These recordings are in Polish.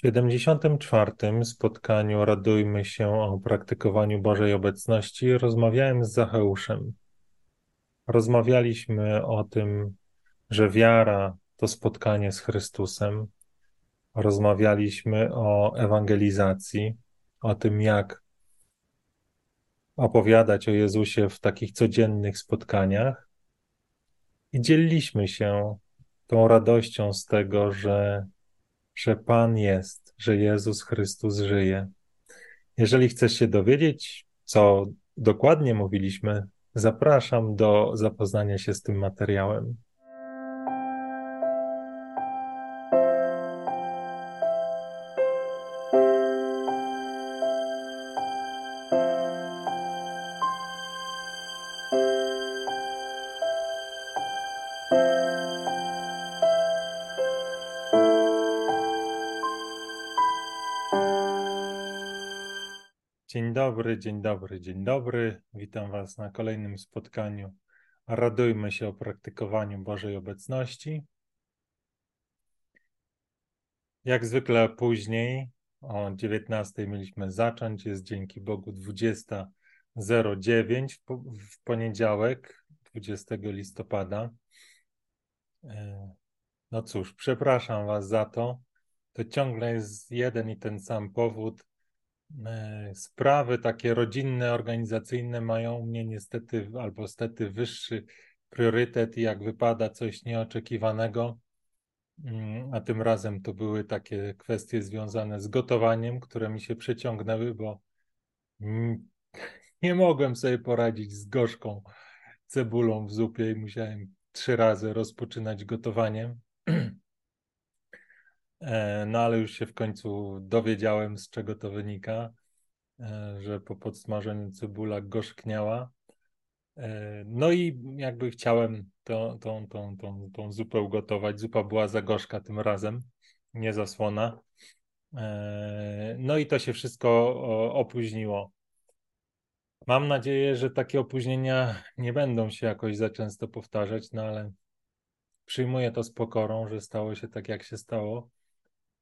W 74. spotkaniu Radujmy się o praktykowaniu Bożej obecności rozmawiałem z Zacheuszem. Rozmawialiśmy o tym, że wiara to spotkanie z Chrystusem. Rozmawialiśmy o ewangelizacji, o tym, jak opowiadać o Jezusie w takich codziennych spotkaniach. I dzieliliśmy się tą radością z tego, że że Pan jest, że Jezus Chrystus żyje. Jeżeli chcesz się dowiedzieć, co dokładnie mówiliśmy, zapraszam do zapoznania się z tym materiałem. Dobry, dzień dobry, dzień dobry. Witam Was na kolejnym spotkaniu. Radujmy się o praktykowaniu Bożej obecności. Jak zwykle później, o 19 mieliśmy zacząć, jest dzięki Bogu 20.09 w poniedziałek, 20 listopada. E, no cóż, przepraszam Was za to. To ciągle jest jeden i ten sam powód sprawy takie rodzinne, organizacyjne mają u mnie niestety albo stety wyższy priorytet i jak wypada coś nieoczekiwanego, mm, a tym razem to były takie kwestie związane z gotowaniem, które mi się przeciągnęły, bo nie mogłem sobie poradzić z gorzką cebulą w zupie i musiałem trzy razy rozpoczynać gotowanie. E, no ale już się w końcu dowiedziałem, z czego to wynika, e, że po podsmażeniu cebula gorzkniała. E, no i jakby chciałem tą, tą, tą, tą, tą zupę ugotować. Zupa była za gorzka tym razem, nie zasłona. No i to się wszystko opóźniło. Mam nadzieję, że takie opóźnienia nie będą się jakoś za często powtarzać, no ale przyjmuję to z pokorą, że stało się tak, jak się stało.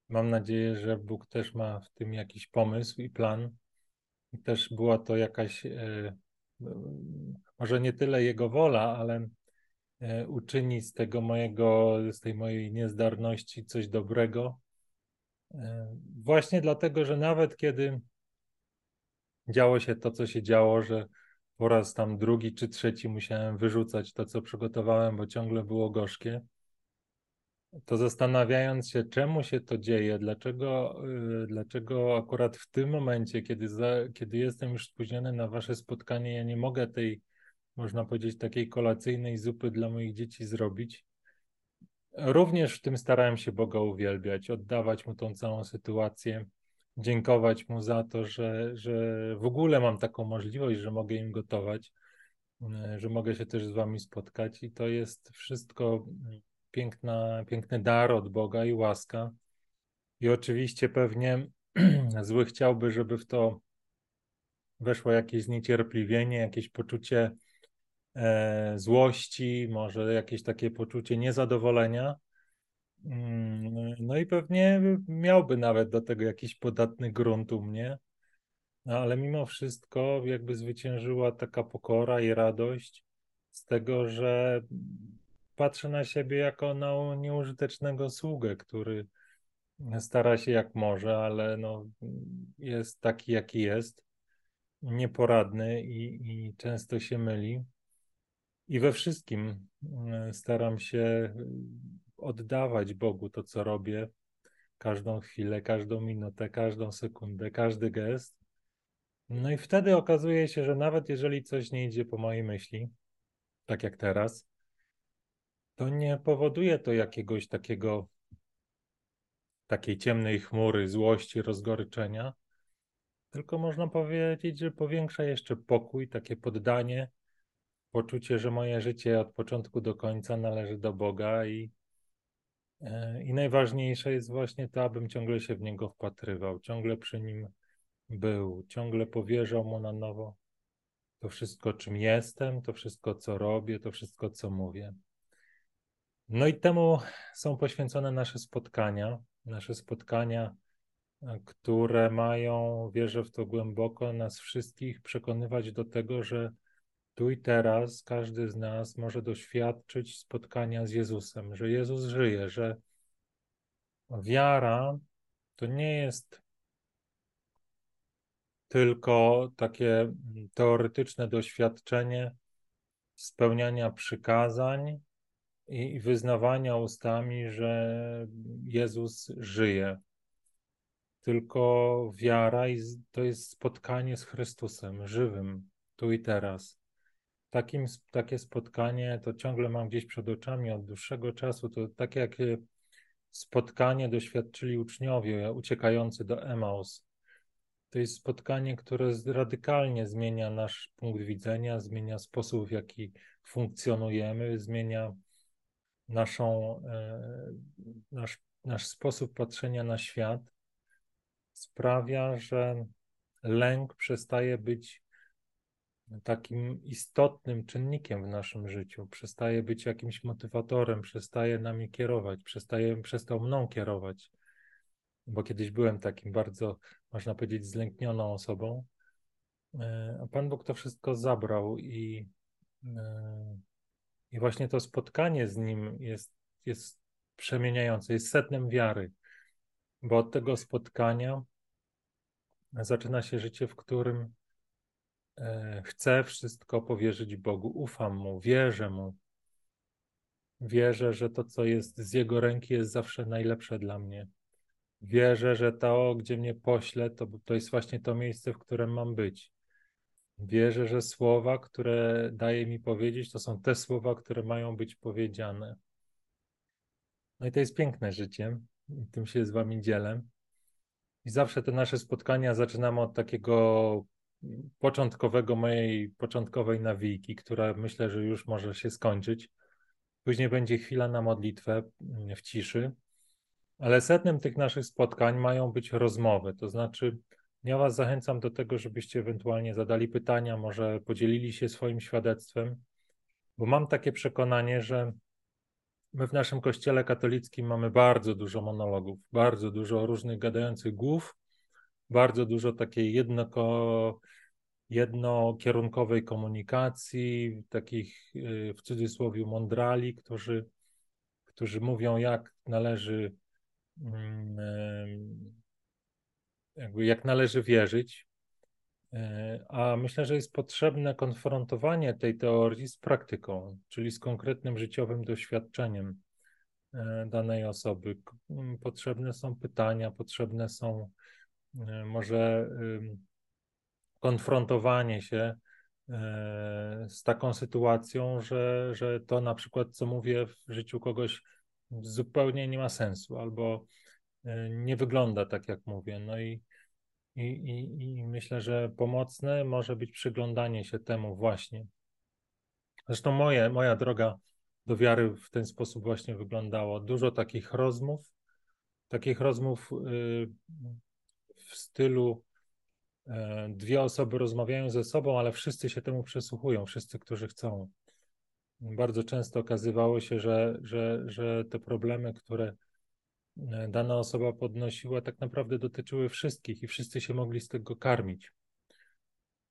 Mam nadzieję, że Bóg też ma w tym jakiś pomysł i plan. I też była to jakaś, e, może nie tyle Jego wola, ale e, uczyni z tego mojego, z tej mojej niezdarności coś dobrego. E, właśnie dlatego, że nawet kiedy działo się to, co się działo, że po raz tam drugi czy trzeci musiałem wyrzucać to, co przygotowałem, bo ciągle było gorzkie to zastanawiając się, czemu się to dzieje, dlaczego, y, dlaczego akurat w tym momencie, kiedy, za, kiedy jestem już spóźniony na wasze spotkanie, ja nie mogę tej, można powiedzieć, takiej kolacyjnej zupy dla moich dzieci zrobić. Również w tym starałem się Boga uwielbiać, oddawać mu tą całą sytuację, dziękować mu za to, że, że w ogóle mam taką możliwość, że mogę im gotować, y, że mogę się też z wami spotkać i to jest wszystko piękna, piękny dar od Boga i łaska. I oczywiście pewnie zły chciałby, żeby w to weszło jakieś zniecierpliwienie, jakieś poczucie e, złości, może jakieś takie poczucie niezadowolenia. Mm, no i pewnie miałby nawet do tego jakiś podatny grunt u mnie, no ale mimo wszystko jakby zwyciężyła taka pokora i radość z tego, że patrzę na siebie jako na nieużytecznego sługę, który stara się jak może, ale no, jest taki, jaki jest, nieporadny i, i często się myli. I we wszystkim mm, staram się oddawać Bogu to, co robię, każdą chwilę, każdą minutę, każdą sekundę, każdy gest. No i wtedy okazuje się, że nawet jeżeli coś nie idzie po mojej myśli, tak jak teraz, to nie powoduje to jakiegoś takiego, takiej ciemnej chmury, złości, rozgoryczenia, tylko można powiedzieć, że powiększa jeszcze pokój, takie poddanie, poczucie, że moje życie od początku do końca należy do Boga i, e, i najważniejsze jest właśnie to, abym ciągle się w Niego wpatrywał, ciągle przy Nim był, ciągle powierzał Mu na nowo to wszystko, czym jestem, to wszystko, co robię, to wszystko, co mówię. No i temu są poświęcone nasze spotkania. Nasze spotkania które mają, wierzę w to głęboko, nas wszystkich przekonywać do tego, że tu i teraz każdy z nas może doświadczyć spotkania z Jezusem, że Jezus żyje, że wiara to nie jest tylko takie teoretyczne doświadczenie spełniania przykazań i wyznawania ustami, że Jezus żyje. Tylko wiara to jest spotkanie z Chrystusem, żywym, tu i teraz. Takim, takie spotkanie to ciągle mam gdzieś przed oczami od dłuższego czasu. To takie, spotkanie doświadczyli uczniowie uciekający do Emaus. To jest spotkanie, które radykalnie zmienia nasz punkt widzenia, zmienia sposób, w jaki funkcjonujemy, zmienia naszą, e, nasz, nasz sposób patrzenia na świat. Sprawia, że lęk przestaje być takim istotnym czynnikiem w naszym życiu, przestaje być jakimś motywatorem, przestaje nami kierować, przestaje, przestał mną kierować. Bo kiedyś byłem takim bardzo, można powiedzieć, zlęknioną osobą, e, a Pan Bóg to wszystko zabrał i, e, i właśnie to spotkanie z Nim jest, jest przemieniające, jest setnem wiary, bo od tego spotkania zaczyna się życie, w którym E, chcę wszystko powierzyć Bogu, ufam Mu, wierzę Mu. Wierzę, że to, co jest z Jego ręki, jest zawsze najlepsze dla mnie. Wierzę, że to, gdzie mnie pośle, to, to jest właśnie to miejsce, w którym mam być. Wierzę, że słowa, które daje mi powiedzieć, to są te słowa, które mają być powiedziane. No i to jest piękne życie. I tym się z Wami dzielę. I zawsze te nasze spotkania zaczynamy od takiego początkowego mojej początkowej nawijki, która myślę, że już może się skończyć. Później będzie chwila na modlitwę mm, w ciszy, ale setnym tych naszych spotkań mają być rozmowy. To znaczy, ja Was zachęcam do tego, żebyście ewentualnie zadali pytania, może podzielili się swoim świadectwem, bo mam takie przekonanie, że my w naszym kościele katolickim mamy bardzo dużo monologów, bardzo dużo różnych gadających głów, bardzo dużo takiej jednoko, jednokierunkowej komunikacji, takich y, w cudzysłowie mądrali, którzy, którzy mówią, jak należy, mm, jakby jak należy wierzyć. E, a myślę, że jest potrzebne konfrontowanie tej teorii z praktyką, czyli z konkretnym życiowym doświadczeniem e, danej osoby. Potrzebne są pytania, potrzebne są E, może konfrontowanie się z taką sytuacją, że, że to na przykład, co mówię w życiu kogoś zupełnie nie ma sensu albo nie wygląda tak, jak mówię. No i, i, i, i myślę, że pomocne może być przyglądanie się temu właśnie. Zresztą moje, moja droga do wiary w ten sposób właśnie wyglądała. Dużo takich rozmów, takich rozmów y, w stylu e, dwie osoby rozmawiają ze sobą, ale wszyscy się temu przysłuchują, wszyscy, którzy chcą. Bardzo często okazywało się, że, że, że te problemy, które dana osoba podnosiła, tak naprawdę dotyczyły wszystkich i wszyscy się mogli z tego karmić.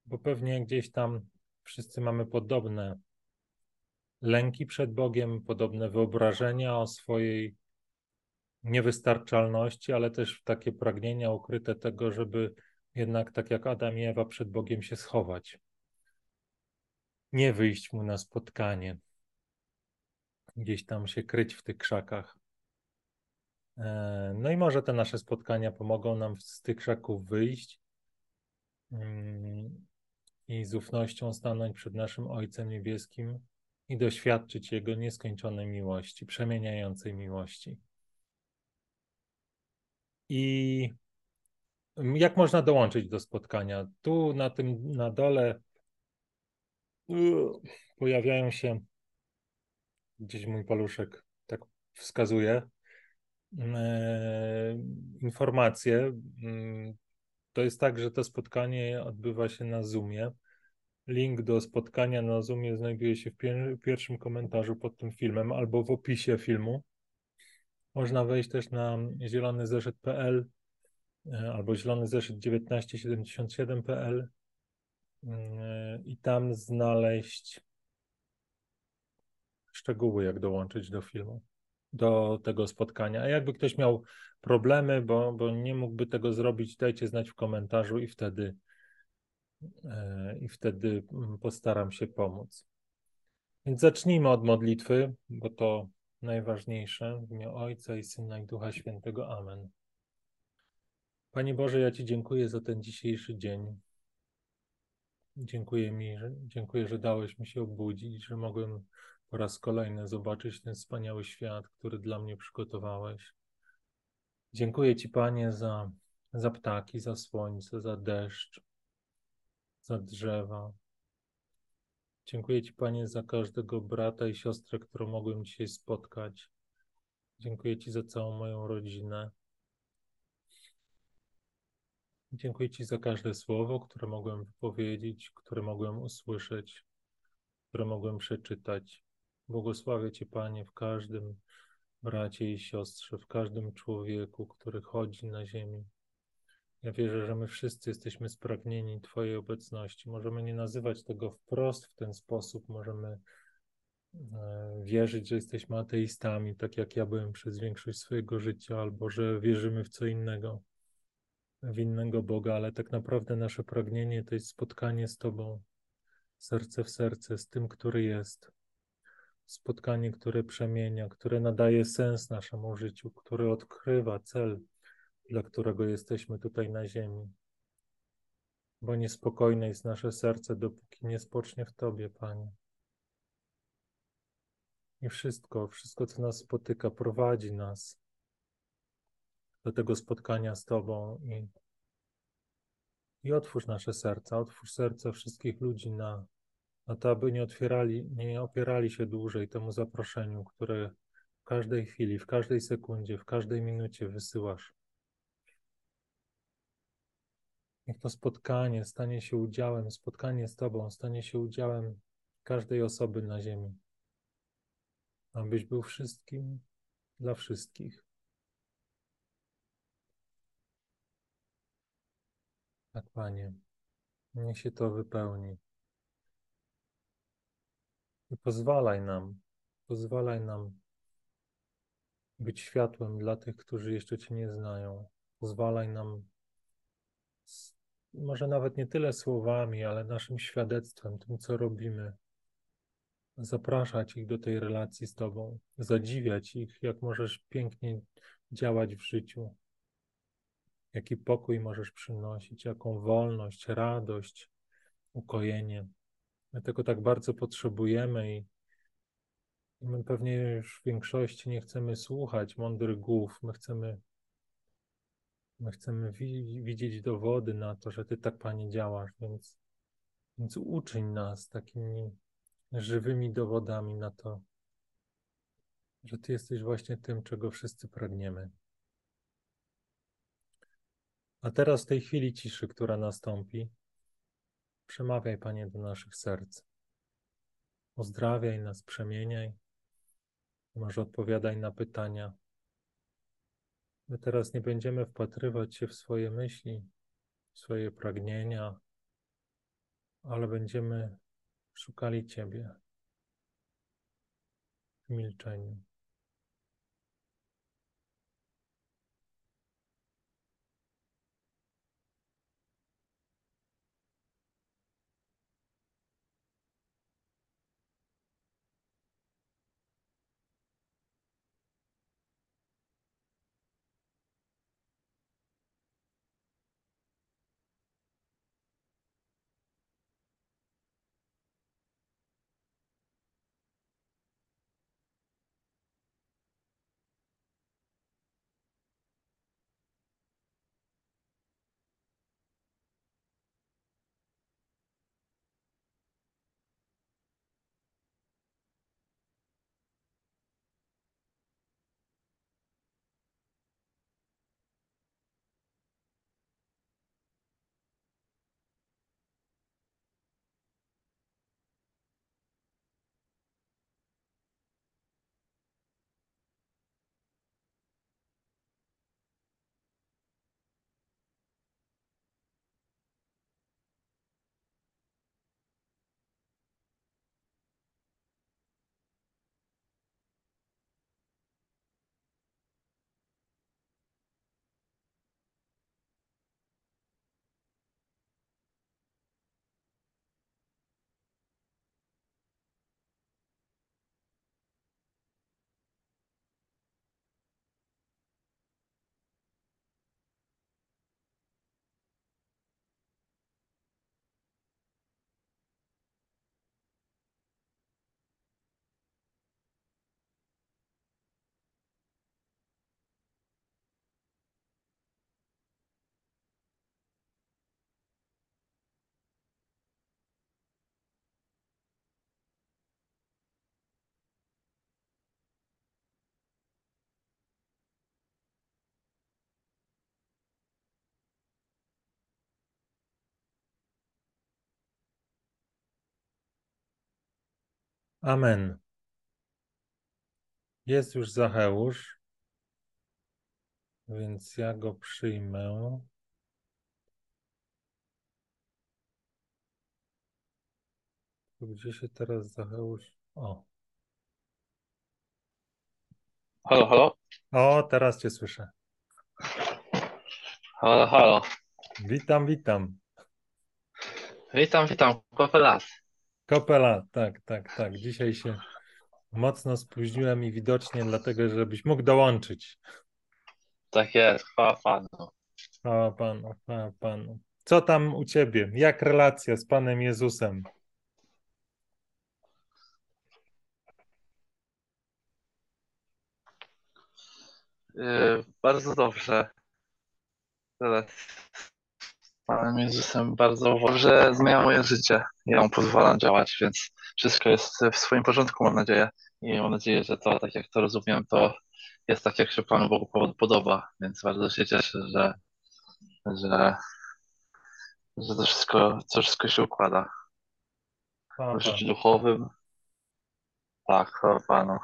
Bo pewnie gdzieś tam wszyscy mamy podobne lęki przed Bogiem, podobne wyobrażenia o swojej niewystarczalności, ale też takie pragnienia ukryte tego, żeby jednak tak jak Adam i Ewa przed Bogiem się schować. Nie wyjść mu na spotkanie, gdzieś tam się kryć w tych krzakach. E, no i może te nasze spotkania pomogą nam z tych krzaków wyjść mm, i z ufnością stanąć przed naszym Ojcem Niebieskim i doświadczyć Jego nieskończonej miłości, przemieniającej miłości. I jak można dołączyć do spotkania? Tu na tym na dole pojawiają się gdzieś mój paluszek tak wskazuje informacje. Mm, to jest tak, że to spotkanie odbywa się na Zoomie. Link do spotkania na Zoomie znajduje się w, pier pierwszym komentarzu pod tym filmem albo w opisie filmu. Można wejść też na zielonyzeszyt.pl e, albo zielony zeszyt 1977.pl e, i tam znaleźć szczegóły, jak dołączyć do filmu, do tego spotkania. A jakby ktoś miał problemy, bo, bo nie mógłby tego zrobić, dajcie znać w komentarzu i wtedy, e, i wtedy mm, postaram się pomóc. Więc zacznijmy od modlitwy, bo to najważniejsze. W imię Ojca i Syna i Ducha Świętego. Amen. Panie Boże, ja Ci dziękuję za ten dzisiejszy dzień. Dziękuję mi, że, dziękuję, że dałeś mi się obudzić, że mogłem po raz kolejny zobaczyć ten wspaniały świat, który dla mnie przygotowałeś. Dziękuję Ci, Panie, za, za ptaki, za słońce, za deszcz, za drzewa. Dziękuję Ci, Panie, za każdego brata i siostrę, którą mogłem dzisiaj spotkać. Dziękuję Ci za całą moją rodzinę. Dziękuję Ci za każde słowo, które mogłem wypowiedzieć, które mogłem usłyszeć, które mogłem przeczytać. Błogosławię Cię, Panie, w każdym bracie i siostrze, w każdym człowieku, który chodzi na ziemi. Ja wierzę, że my wszyscy jesteśmy spragnieni Twojej obecności. Możemy nie nazywać tego wprost w ten sposób, możemy e, wierzyć, że jesteśmy ateistami, tak jak ja byłem przez większość swojego życia, albo że wierzymy w co innego, w innego Boga, ale tak naprawdę nasze pragnienie to jest spotkanie z Tobą, serce w serce, z tym, który jest. Spotkanie, które przemienia, które nadaje sens naszemu życiu, które odkrywa cel, dla którego jesteśmy tutaj na ziemi. Bo niespokojne jest nasze serce, dopóki nie spocznie w Tobie, Panie. I wszystko, wszystko, co nas spotyka, prowadzi nas do tego spotkania z Tobą i, i otwórz nasze serca, otwórz serca wszystkich ludzi na, na to, aby nie otwierali, nie opierali się dłużej temu zaproszeniu, które w każdej chwili, w każdej sekundzie, w każdej minucie wysyłasz. Niech to spotkanie stanie się udziałem, spotkanie z Tobą stanie się udziałem każdej osoby na ziemi. Abyś był wszystkim dla wszystkich. Tak, Panie, niech się to wypełni. I pozwalaj nam, pozwalaj nam być światłem dla tych, którzy jeszcze Cię nie znają. Pozwalaj nam może nawet nie tyle słowami, ale naszym świadectwem, tym, co robimy. Zapraszać ich do tej relacji z Tobą, zadziwiać ich, jak możesz pięknie działać w życiu, jaki pokój możesz przynosić, jaką wolność, radość, ukojenie. My tego tak bardzo potrzebujemy i my pewnie już w większości nie chcemy słuchać mądrych głów, my chcemy My chcemy widzieć dowody na to, że Ty tak, Panie, działasz, więc, więc uczyń nas takimi żywymi dowodami na to, że Ty jesteś właśnie tym, czego wszyscy pragniemy. A teraz w tej chwili ciszy, która nastąpi, przemawiaj, Panie, do naszych serc. Pozdrawiaj nas, przemieniaj. Może odpowiadaj na pytania, My teraz nie będziemy wpatrywać się w swoje myśli, w swoje pragnienia, ale będziemy szukali Ciebie w milczeniu. Amen. Jest już Zacheusz, więc ja go przyjmę. Gdzie się teraz Zacheusz? O. Halo, halo? O, teraz cię słyszę. Halo, halo. Witam, witam. Witam, witam. Kopę lat. Kopela, tak, tak, tak. Dzisiaj się mocno spóźniłem i widocznie dlatego, żebyś mógł dołączyć. Tak jest, chwała Panu. Chwała Panu, chwała Panu. Co tam u Ciebie? Jak relacja z Panem Jezusem? Yy, bardzo dobrze. Teraz Panem Jezusem bardzo dobrze zmienia moje życie. Ja mu pozwalam działać, więc wszystko jest w swoim porządku, mam nadzieję. I mam nadzieję, że to, tak jak to rozumiem, to jest tak, jak się Panu Bogu podoba. Więc bardzo się cieszę, że, że, że to wszystko, to wszystko się układa. W życiu duchowym. Tak, Panu.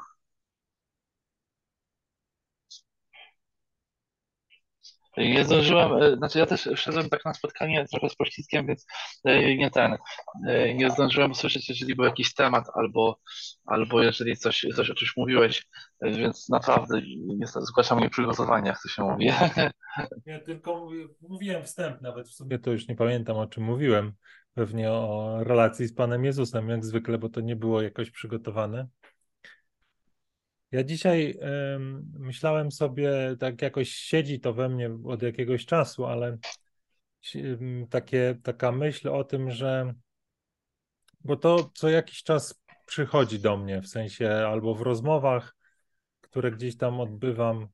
Nie zdążyłem, e, znaczy ja też wszedłem tak na spotkanie trochę z poślizgiem, więc e, nie ten, e, nie zdążyłem usłyszeć, jeżeli był jakiś temat, albo, albo jeżeli coś, coś o czymś mówiłeś, więc naprawdę zgłaszam nieprzygotowanie, jak to się mówi. Ja tylko mówiłem wstęp, nawet w sumie to już nie pamiętam o czym mówiłem. Pewnie o relacji z Panem Jezusem, jak zwykle, bo to nie było jakoś przygotowane. Ja dzisiaj em, myślałem sobie, tak jakoś siedzi to we mnie od jakiegoś czasu, ale em, takie, taka myśl o tym, że bo to co jakiś czas przychodzi do mnie, w sensie albo w rozmowach, które gdzieś tam odbywam,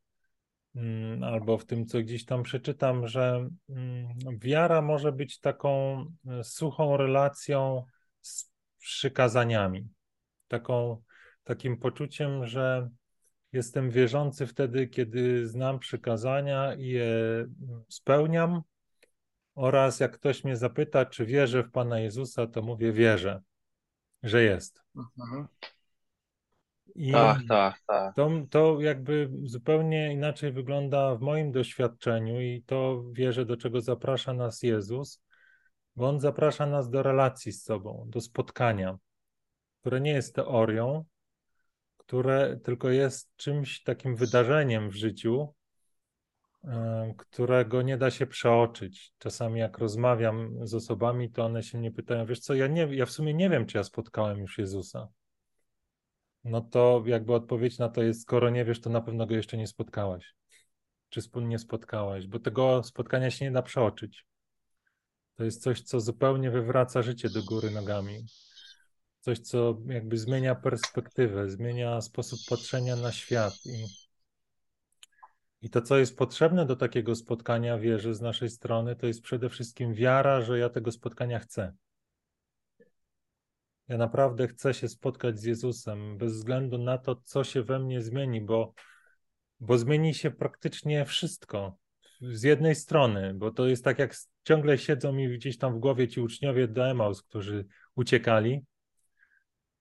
mm, albo w tym, co gdzieś tam przeczytam, że mm, wiara może być taką e, suchą relacją z przykazaniami, taką, takim poczuciem, że jestem wierzący wtedy, kiedy znam przykazania i je spełniam, oraz jak ktoś mnie zapyta, czy wierzę w Pana Jezusa, to mówię wierzę, że jest. Mhm. I Tak, tak, tak. to, to jakby zupełnie inaczej wygląda w moim doświadczeniu i to wierzę, do czego zaprasza nas Jezus, bo On zaprasza nas do relacji z sobą, do spotkania, które nie jest teorią, które tylko jest czymś takim wydarzeniem w życiu, e, którego nie da się przeoczyć. Czasami jak rozmawiam z osobami, to one się mnie pytają, wiesz co, ja, nie, ja w sumie nie wiem, czy ja spotkałem już Jezusa. No to jakby odpowiedź na to jest, skoro nie wiesz, to na pewno go jeszcze nie spotkałaś. Czy wspólnie spotkałaś, bo tego spotkania się nie da przeoczyć. To jest coś, co zupełnie wywraca życie do góry nogami. Coś, co jakby zmienia perspektywę, zmienia sposób patrzenia na świat. I, I to, co jest potrzebne do takiego spotkania, wierzę z naszej strony, to jest przede wszystkim wiara, że ja tego spotkania chcę. Ja naprawdę chcę się spotkać z Jezusem, bez względu na to, co się we mnie zmieni, bo, bo zmieni się praktycznie wszystko. Z jednej strony, bo to jest tak, jak ciągle siedzą mi gdzieś tam w głowie ci uczniowie do Emaus, którzy uciekali.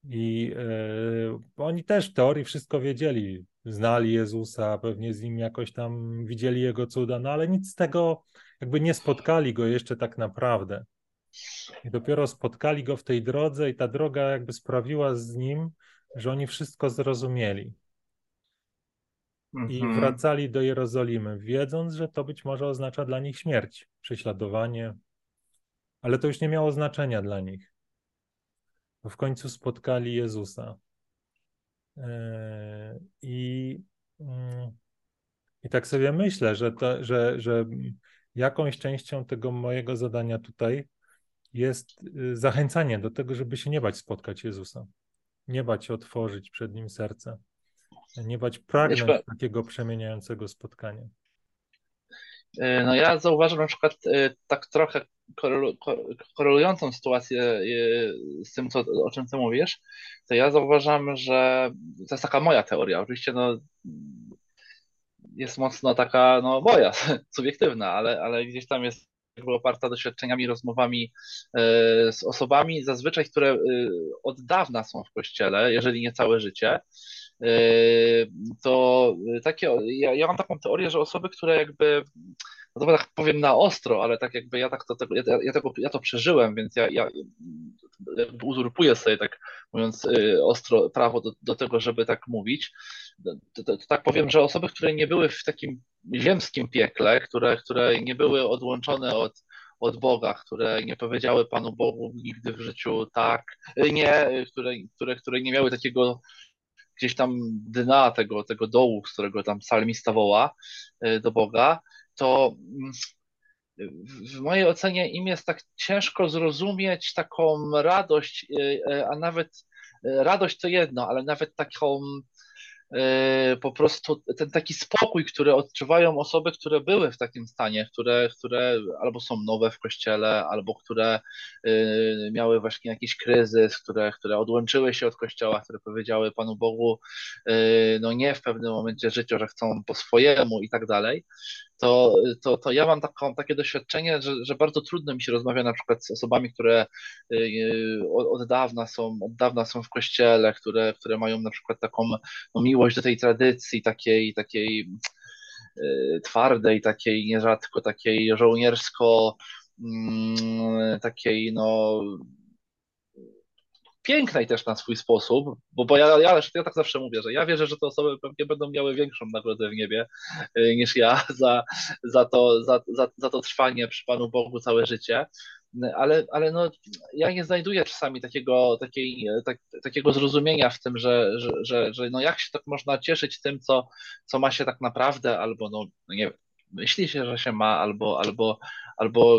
I e, oni też w teorii wszystko wiedzieli. Znali Jezusa, pewnie z nim jakoś tam widzieli jego cuda, no ale nic z tego, jakby nie spotkali go jeszcze tak naprawdę. I dopiero spotkali go w tej drodze, i ta droga jakby sprawiła z nim, że oni wszystko zrozumieli. I Mhm. wracali do Jerozolimy, wiedząc, że to być może oznacza dla nich śmierć, prześladowanie, ale to już nie miało znaczenia dla nich. Bo w końcu spotkali Jezusa. E, I, mm, i tak sobie myślę, że, to, że, że jakąś częścią tego mojego zadania tutaj jest y, zachęcanie do tego, żeby się nie bać spotkać Jezusa. Nie bać otworzyć przed Nim serce. Nie bać pragnąć Wiesz, takiego przemieniającego spotkania. y, No ja zauważam na przykład y, tak trochę korelującą sytuację y, z tym, co, o czym ty mówisz, to ja zauważam, że to jest taka moja teoria. Oczywiście no, jest mocno taka no, moja, subiektywna, ale, ale gdzieś tam jest jakby oparta doświadczeniami, rozmowami z osobami zazwyczaj, które od dawna są w kościele, jeżeli nie całe życie. To takie, ja, ja mam taką teorię, że osoby, które jakby no to tak powiem na ostro, ale tak jakby ja tak to, ja, ja, tego, ja to przeżyłem, więc ja, ja uzurpuję sobie tak mówiąc y, ostro prawo do, do tego, żeby tak mówić. To, to, to, tak powiem, że osoby, które nie były w takim ziemskim piekle, które, które nie były odłączone od, od Boga, które nie powiedziały Panu Bogu nigdy w życiu tak, nie, które, które, które nie miały takiego gdzieś tam dna tego, tego dołu, z którego tam psalmista woła y, do Boga, to mm, w mojej ocenie im jest tak ciężko zrozumieć taką radość, y, y, a nawet radość to jedno, ale nawet taką po prostu ten taki spokój, który odczuwają osoby, które były w takim stanie, które, które albo są nowe w kościele, albo które miały właśnie jakiś kryzys, które, które odłączyły się od kościoła, które powiedziały Panu Bogu, no nie w pewnym momencie życia, że chcą po swojemu i tak dalej to, to, to ja mam taką, takie doświadczenie, że, że bardzo trudno mi się rozmawia na przykład z osobami, które od, dawna są, od dawna są w kościele, które, które mają na przykład taką no, miłość do tej tradycji, takiej, takiej y, twardej, takiej nierzadko takiej żołniersko, mm, takiej no pięknej też na swój sposób, bo, bo ja, ja, ja tak zawsze mówię, że ja wierzę, że te osoby pewnie będą miały większą nagrodę w niebie y, niż ja za, za, to, za, za, za to trwanie przy Panu Bogu całe życie ale, ale no, ja nie znajduję czasami takiego, takiej, tak, takiego zrozumienia w tym, że, że, że, że no jak się tak można cieszyć tym, co, co ma się tak naprawdę, albo no, nie myśli się, że się ma, albo, albo, albo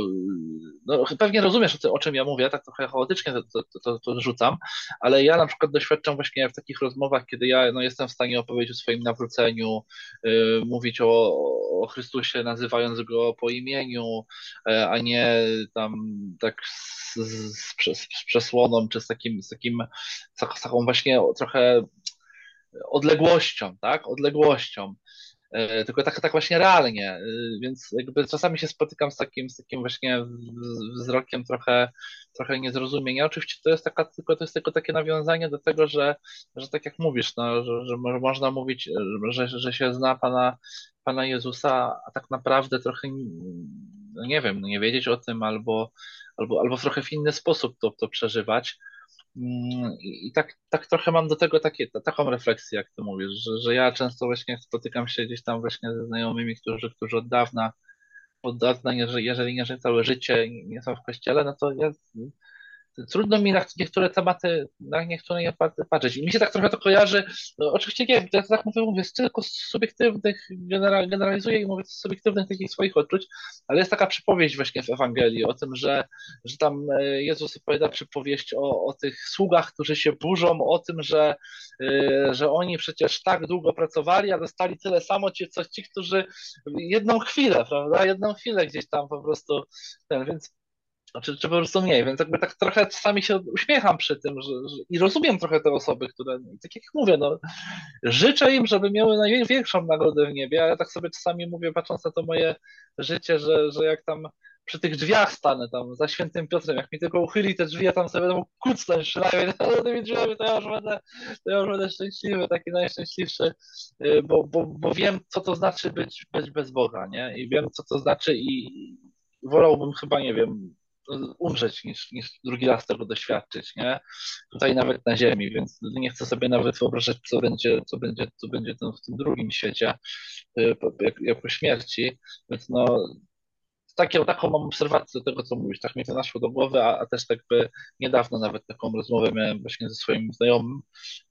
no, pewnie rozumiesz, o, czym ja mówię, tak trochę chaotycznie to, to, to, to rzucam, ale ja na przykład doświadczam właśnie w takich rozmowach, kiedy ja no, jestem w stanie opowiedzieć o swoim nawróceniu, y, mówić o, o Chrystusie, nazywając go po imieniu, y, a nie tam tak z, z, z, przesłoną, czy z takim, z takim, z taką właśnie trochę odległością, tak, odległością. E, tylko tak, tak właśnie realnie, e, więc jakby czasami się spotykam z takim, z takim właśnie wzrokiem trochę, trochę niezrozumienia. Oczywiście to jest taka, tylko to jest tylko takie nawiązanie do tego, że, że tak jak mówisz, no, że, że można mówić, że, że się zna Pana, Pana Jezusa, a tak naprawdę trochę no nie wiem, nie wiedzieć o tym albo, albo, albo trochę w inny sposób to, to przeżywać. Mm, I tak, tak trochę mam do tego takie, taką refleksję, jak ty mówisz, że, że ja często właśnie spotykam się gdzieś tam właśnie ze znajomymi, którzy, którzy od dawna, od dawna, jeżeli, jeżeli nie, całe życie nie są w kościele, no to ja trudno mi na niektóre tematy, na niektóre nie patrzeć. I mi się tak trochę to kojarzy, no, oczywiście nie, ja tak mówię, mówię z tylko z subiektywnych, general, generalizuję i mówię z subiektywnych takich swoich odczuć, ale jest taka przypowieść właśnie w Ewangelii o tym, że, że tam e, Jezus opowiada przypowieść o, o tych sługach, którzy się burzą, o tym, że, e, że oni przecież tak długo pracowali, a dostali tyle samo, ci, co ci, którzy jedną chwilę, prawda, jedną chwilę gdzieś tam po prostu ten, więc znaczy, czy po prostu mniej, więc jakby tak trochę czasami się uśmiecham przy tym że, że, i rozumiem trochę te osoby, które, tak jak mówię, no, życzę im, żeby miały największą nagrodę w niebie, ale tak sobie czasami mówię, patrząc na to moje życie, że, że jak tam przy tych drzwiach stanę tam za świętym Piotrem, jak mi tylko uchyli te drzwi, ja tam sobie będę kucnąć przynajmniej tymi drzwiami, to ja już będę, to ja już będę szczęśliwy, taki najszczęśliwszy, y, bo, bo, bo wiem, co to znaczy być, być bez Boga, nie? I wiem, co to znaczy i wolałbym chyba, nie wiem, umrzeć niż, niż drugi raz tego doświadczyć, nie? Tutaj nawet na ziemi, więc nie chcę sobie nawet wyobrażać, co będzie, co będzie, co będzie w tym drugim świecie, y, jak, jak po śmierci, więc no takie, taką mam obserwację do tego, co mówisz, tak mi to naszło do głowy, a, a też tak by niedawno nawet taką rozmowę miałem właśnie ze swoim znajomym,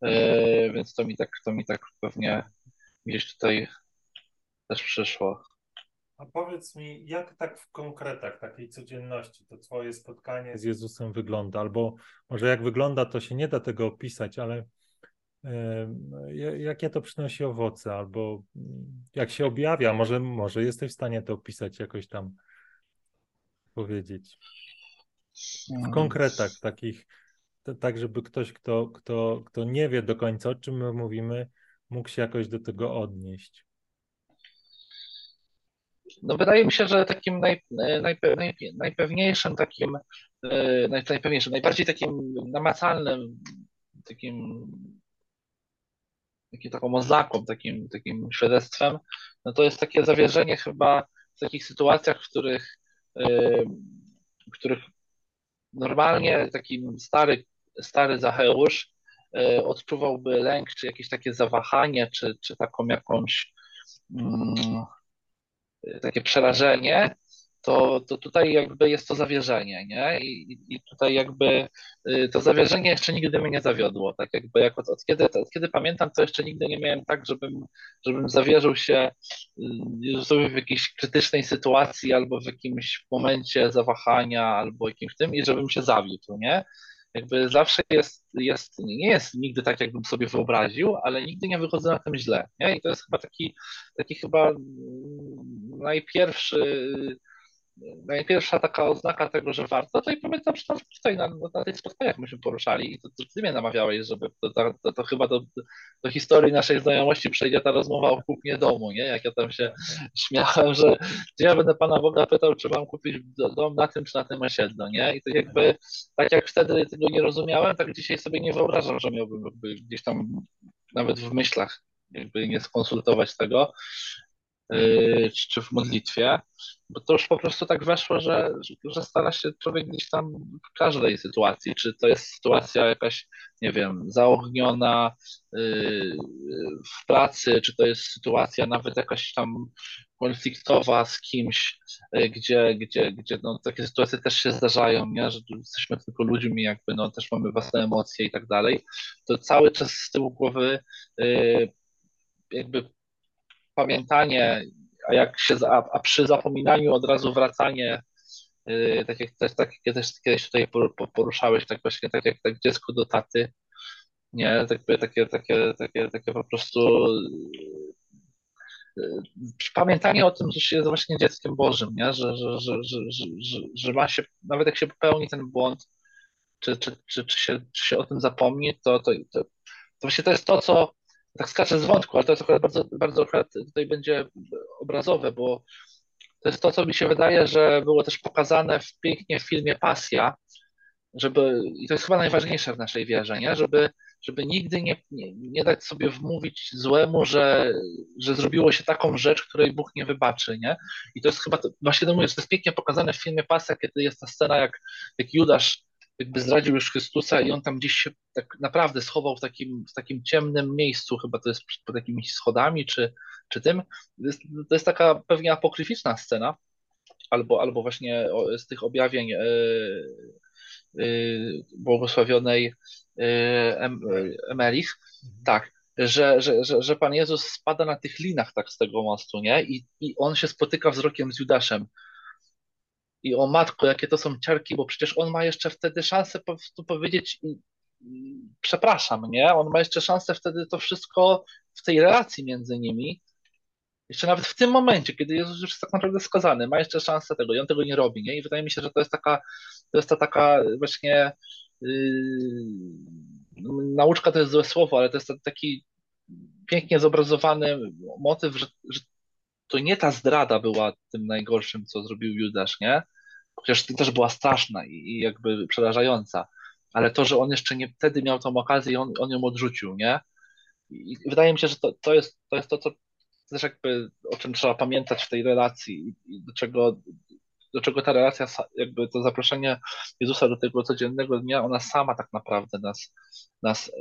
yy, więc to mi tak, to mi tak pewnie gdzieś tutaj też przyszło. A powiedz mi, jak tak w konkretach takiej codzienności to Twoje spotkanie z Jezusem wygląda? Albo może jak wygląda, to się nie da tego opisać, ale jakie to przynosi owoce, albo jak się objawia? Może, może jesteś w stanie to opisać jakoś tam, powiedzieć. W mm. konkretach takich, tak żeby ktoś, kto, kto, kto nie wie do końca, o czym my mówimy, mógł się jakoś do tego odnieść. No wydaje mi się, że takim naj, najpe, najpewniejszym takim, najpewniejszym, najbardziej takim namacalnym, takim takim taką oznaką, takim, takim świadectwem, no to jest takie zawierzenie chyba w takich sytuacjach, w których, w których normalnie taki stary, stary Zacheusz odczuwałby lęk, czy jakieś takie zawahanie, czy, czy taką jakąś mm, takie przerażenie, to, to tutaj jakby jest to zawierzenie, nie? I, I, tutaj jakby y, to zawierzenie jeszcze nigdy mnie nie zawiodło. Tak jakby jak od, od, kiedy, od kiedy pamiętam, to jeszcze nigdy nie miałem tak, żebym, żebym zawierzył się y, w jakiejś krytycznej sytuacji albo w jakimś momencie zawahania albo jakimś tym i żebym się zawiódł, nie? Jakby zawsze jest, jest, nie jest nigdy tak, jakbym sobie wyobraził, ale nigdy nie wychodzę na tym źle. Nie? I to jest chyba taki, taki chyba najpierwszy najpierwsza taka oznaka tego, że warto, to i pamiętam, że tutaj na, na tych spotkaniach myśmy poruszali i to, to ty mnie namawiałeś, żeby to, to, to, chyba do, do historii naszej znajomości przejdzie ta rozmowa o kupnie domu, nie? Jak ja tam się śmiałem, że ja będę Pana Boga pytał, czy mam kupić dom na tym, czy na tym osiedlu, nie? I to jakby, tak jak wtedy tego nie rozumiałem, tak dzisiaj sobie nie wyobrażam, że miałbym gdzieś tam nawet w myślach jakby nie skonsultować tego, czy w modlitwie, bo to już po prostu tak weszło, że, że stara się człowiek gdzieś tam w każdej sytuacji, czy to jest sytuacja jakaś, nie wiem, zaogniona yy, w pracy, czy to jest sytuacja nawet jakaś tam konfliktowa z kimś, yy, gdzie, gdzie, gdzie no, takie sytuacje też się zdarzają, nie? że jesteśmy tylko ludźmi, jakby no, też mamy własne emocje i tak dalej, to cały czas z tyłu głowy jakby pamiętanie, a jak się, a, a przy zapominaniu od razu wracanie, yy, tak jak też, tak, też kiedyś tutaj poruszałeś, tak właśnie tak jak tak dziecko do taty, nie, takie, takie, takie, takie, takie po prostu yy, pamiętanie o tym, że się jest właśnie dzieckiem Bożym, nie? Że, że, że, że, że, ma się, nawet jak się popełni ten błąd, czy, czy, czy, się, się o tym zapomni, to, to, to właśnie to jest to, co tak skaczę z wątku, ale to jest akurat bardzo, bardzo akurat tutaj będzie obrazowe, bo to jest to, co mi się wydaje, że było też pokazane w pięknie w filmie Pasja, żeby, i to jest chyba najważniejsze w naszej wierze, nie? Żeby, żeby nigdy nie, nie, nie dać sobie wmówić złemu, że, że zrobiło się taką rzecz, której Bóg nie wybaczy, nie? I to jest chyba, to, właśnie to mówię, to jest pięknie pokazane w filmie Pasja, kiedy jest ta scena, jak, jak Judasz jakby zdradził już Chrystusa i on tam gdzieś się tak naprawdę schował w takim, w takim ciemnym miejscu, chyba to jest pod jakimiś schodami czy, czy tym. To jest, to jest taka pewnie apokryficzna scena, albo, albo właśnie z tych objawień yy, yy, błogosławionej yy, Emelich, tak, że, że, że, że Pan Jezus spada na tych linach tak z tego mostu, nie? I, I on się spotyka wzrokiem z Judaszem i o matko, jakie to są ciarki, bo przecież on ma jeszcze wtedy szansę po prostu powiedzieć przepraszam, nie? On ma jeszcze szansę wtedy to wszystko w tej relacji między nimi, jeszcze nawet w tym momencie, kiedy Jezus już jest tak naprawdę skazany, ma jeszcze szansę tego i on tego nie robi, nie? I wydaje mi się, że to jest taka, to jest ta taka właśnie yy, nauczka to jest złe słowo, ale to jest taki pięknie zobrazowany motyw, że, że to nie ta zdrada była tym najgorszym, co zrobił Judasz, nie? Chociaż to też była straszna i, i jakby przerażająca, ale to, że on jeszcze nie wtedy miał tą okazję i on, on ją odrzucił, nie? I wydaje mi się, że to, to, jest, to jest to, co też jakby o czym trzeba pamiętać w tej relacji i do czego, do czego ta relacja, jakby to zaproszenie Jezusa do tego codziennego dnia, ona sama tak naprawdę nas, nas e,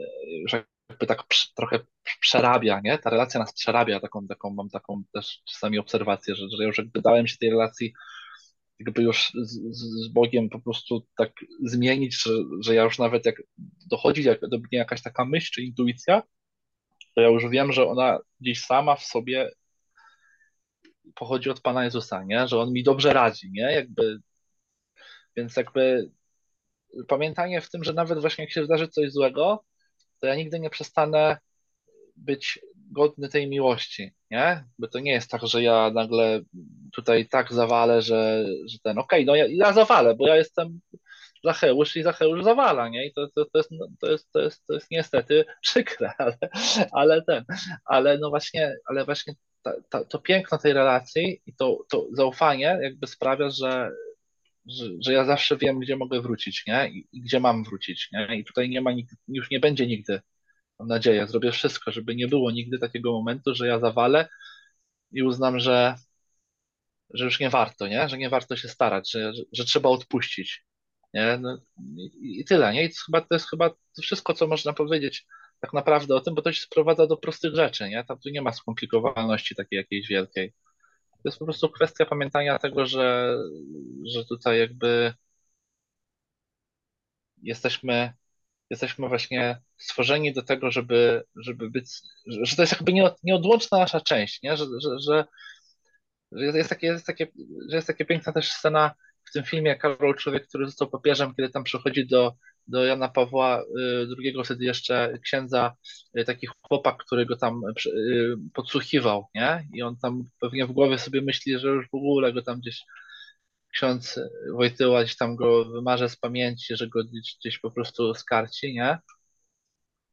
że jakby tak trochę przerabia, nie? Ta relacja nas przerabia, taką, taką mam taką też czasami obserwację, że, że już jakby dałem się tej relacji jakby już z, z Bogiem po prostu tak zmienić, że, że ja już nawet jak dochodzi jak, do mnie jakaś taka myśl czy intuicja, to ja już wiem, że ona gdzieś sama w sobie pochodzi od Pana Jezusa, nie? Że On mi dobrze radzi, nie? Jakby, więc jakby pamiętanie w tym, że nawet właśnie jak się zdarzy coś złego, to ja nigdy nie przestanę być godny tej miłości, nie? Bo to nie jest tak, że ja nagle tutaj tak zawalę, że, że ten, okej, okay, no ja, ja zawalę, bo ja jestem Zacheusz i Zacheusz zawala, nie? I to, to, to, jest, no, to, jest, to, jest, to jest niestety przykre, ale, ale ten, ale no właśnie, ale właśnie ta, ta, to piękno tej relacji i to, to zaufanie jakby sprawia, że, że, ja zawsze wiem, gdzie mogę wrócić, nie? I, I, gdzie mam wrócić, nie? I tutaj nie ma, już nie będzie nigdy, mam nadzieję, zrobię wszystko, żeby nie było nigdy takiego momentu, że ja zawalę i uznam, że, że już nie warto, nie? Że nie warto się starać, że, że, że trzeba odpuścić, nie? No, i, i, tyle, nie? I to, chyba, to jest chyba wszystko, co można powiedzieć tak naprawdę o tym, bo to się sprowadza do prostych rzeczy, nie? Tam tu nie ma skomplikowaności takiej jakiejś wielkiej. To jest po prostu kwestia pamiętania tego, że, że tutaj jakby jesteśmy, jesteśmy właśnie stworzeni do tego, żeby, żeby być, że to jest jakby nieodłączna nasza część, nie? Że, że, że, jest, takie, jest, takie, że jest takie piękna też scena w tym filmie Karol Człowiek, który został papieżem, kiedy tam przychodzi do, do Jana Pawła II, wtedy jeszcze księdza, y, taki chłopak, który go tam y, podsłuchiwał, nie? I on tam pewnie w głowie sobie myśli, że już w ogóle go tam gdzieś ksiądz Wojtyła gdzieś tam go wymarze z pamięci, że go gdzieś, gdzieś po prostu skarci, nie?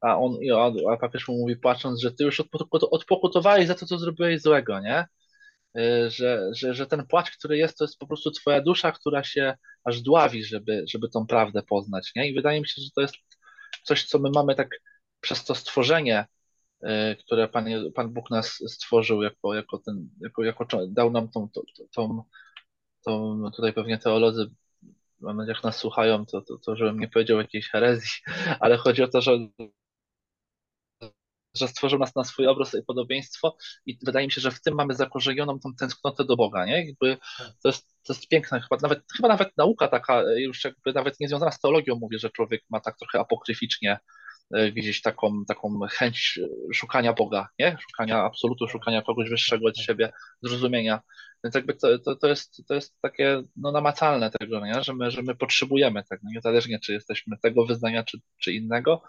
A on, a papież mu mówi płacząc, że ty już odpokutowałeś za to, co zrobiłeś złego, nie? Y, że, że, że ten płacz, który jest, to jest po prostu twoja dusza, która się aż dławi, żeby, żeby tą prawdę poznać. Nie? I wydaje mi się, że to jest coś, co my mamy tak przez to stworzenie, y, które Pan, Pan Bóg nas stworzył, jako, jako, ten, jako, jako dał nam tą, tą, tą, tą tutaj pewnie teolodzy mam nadzieję, jak nas słuchają, to, to, to żebym nie powiedział jakiejś herezji, ale chodzi o to, że że stworzył nas na swój obraz i podobieństwo i wydaje mi się, że w tym mamy zakorzenioną tą tęsknotę do Boga, nie? Jakby to jest, to jest piękne, chyba nawet, chyba nawet nauka taka już jakby nawet nie związana z teologią mówi, że człowiek ma tak trochę apokryficznie e, gdzieś taką, taką chęć szukania Boga, nie? Szukania absolutu, szukania kogoś wyższego od siebie, zrozumienia. Więc jakby to, to, to, jest, to jest takie no, namacalne tego, nie? Że, my, że my potrzebujemy tego, niezależnie czy jesteśmy tego wyznania, czy, czy innego,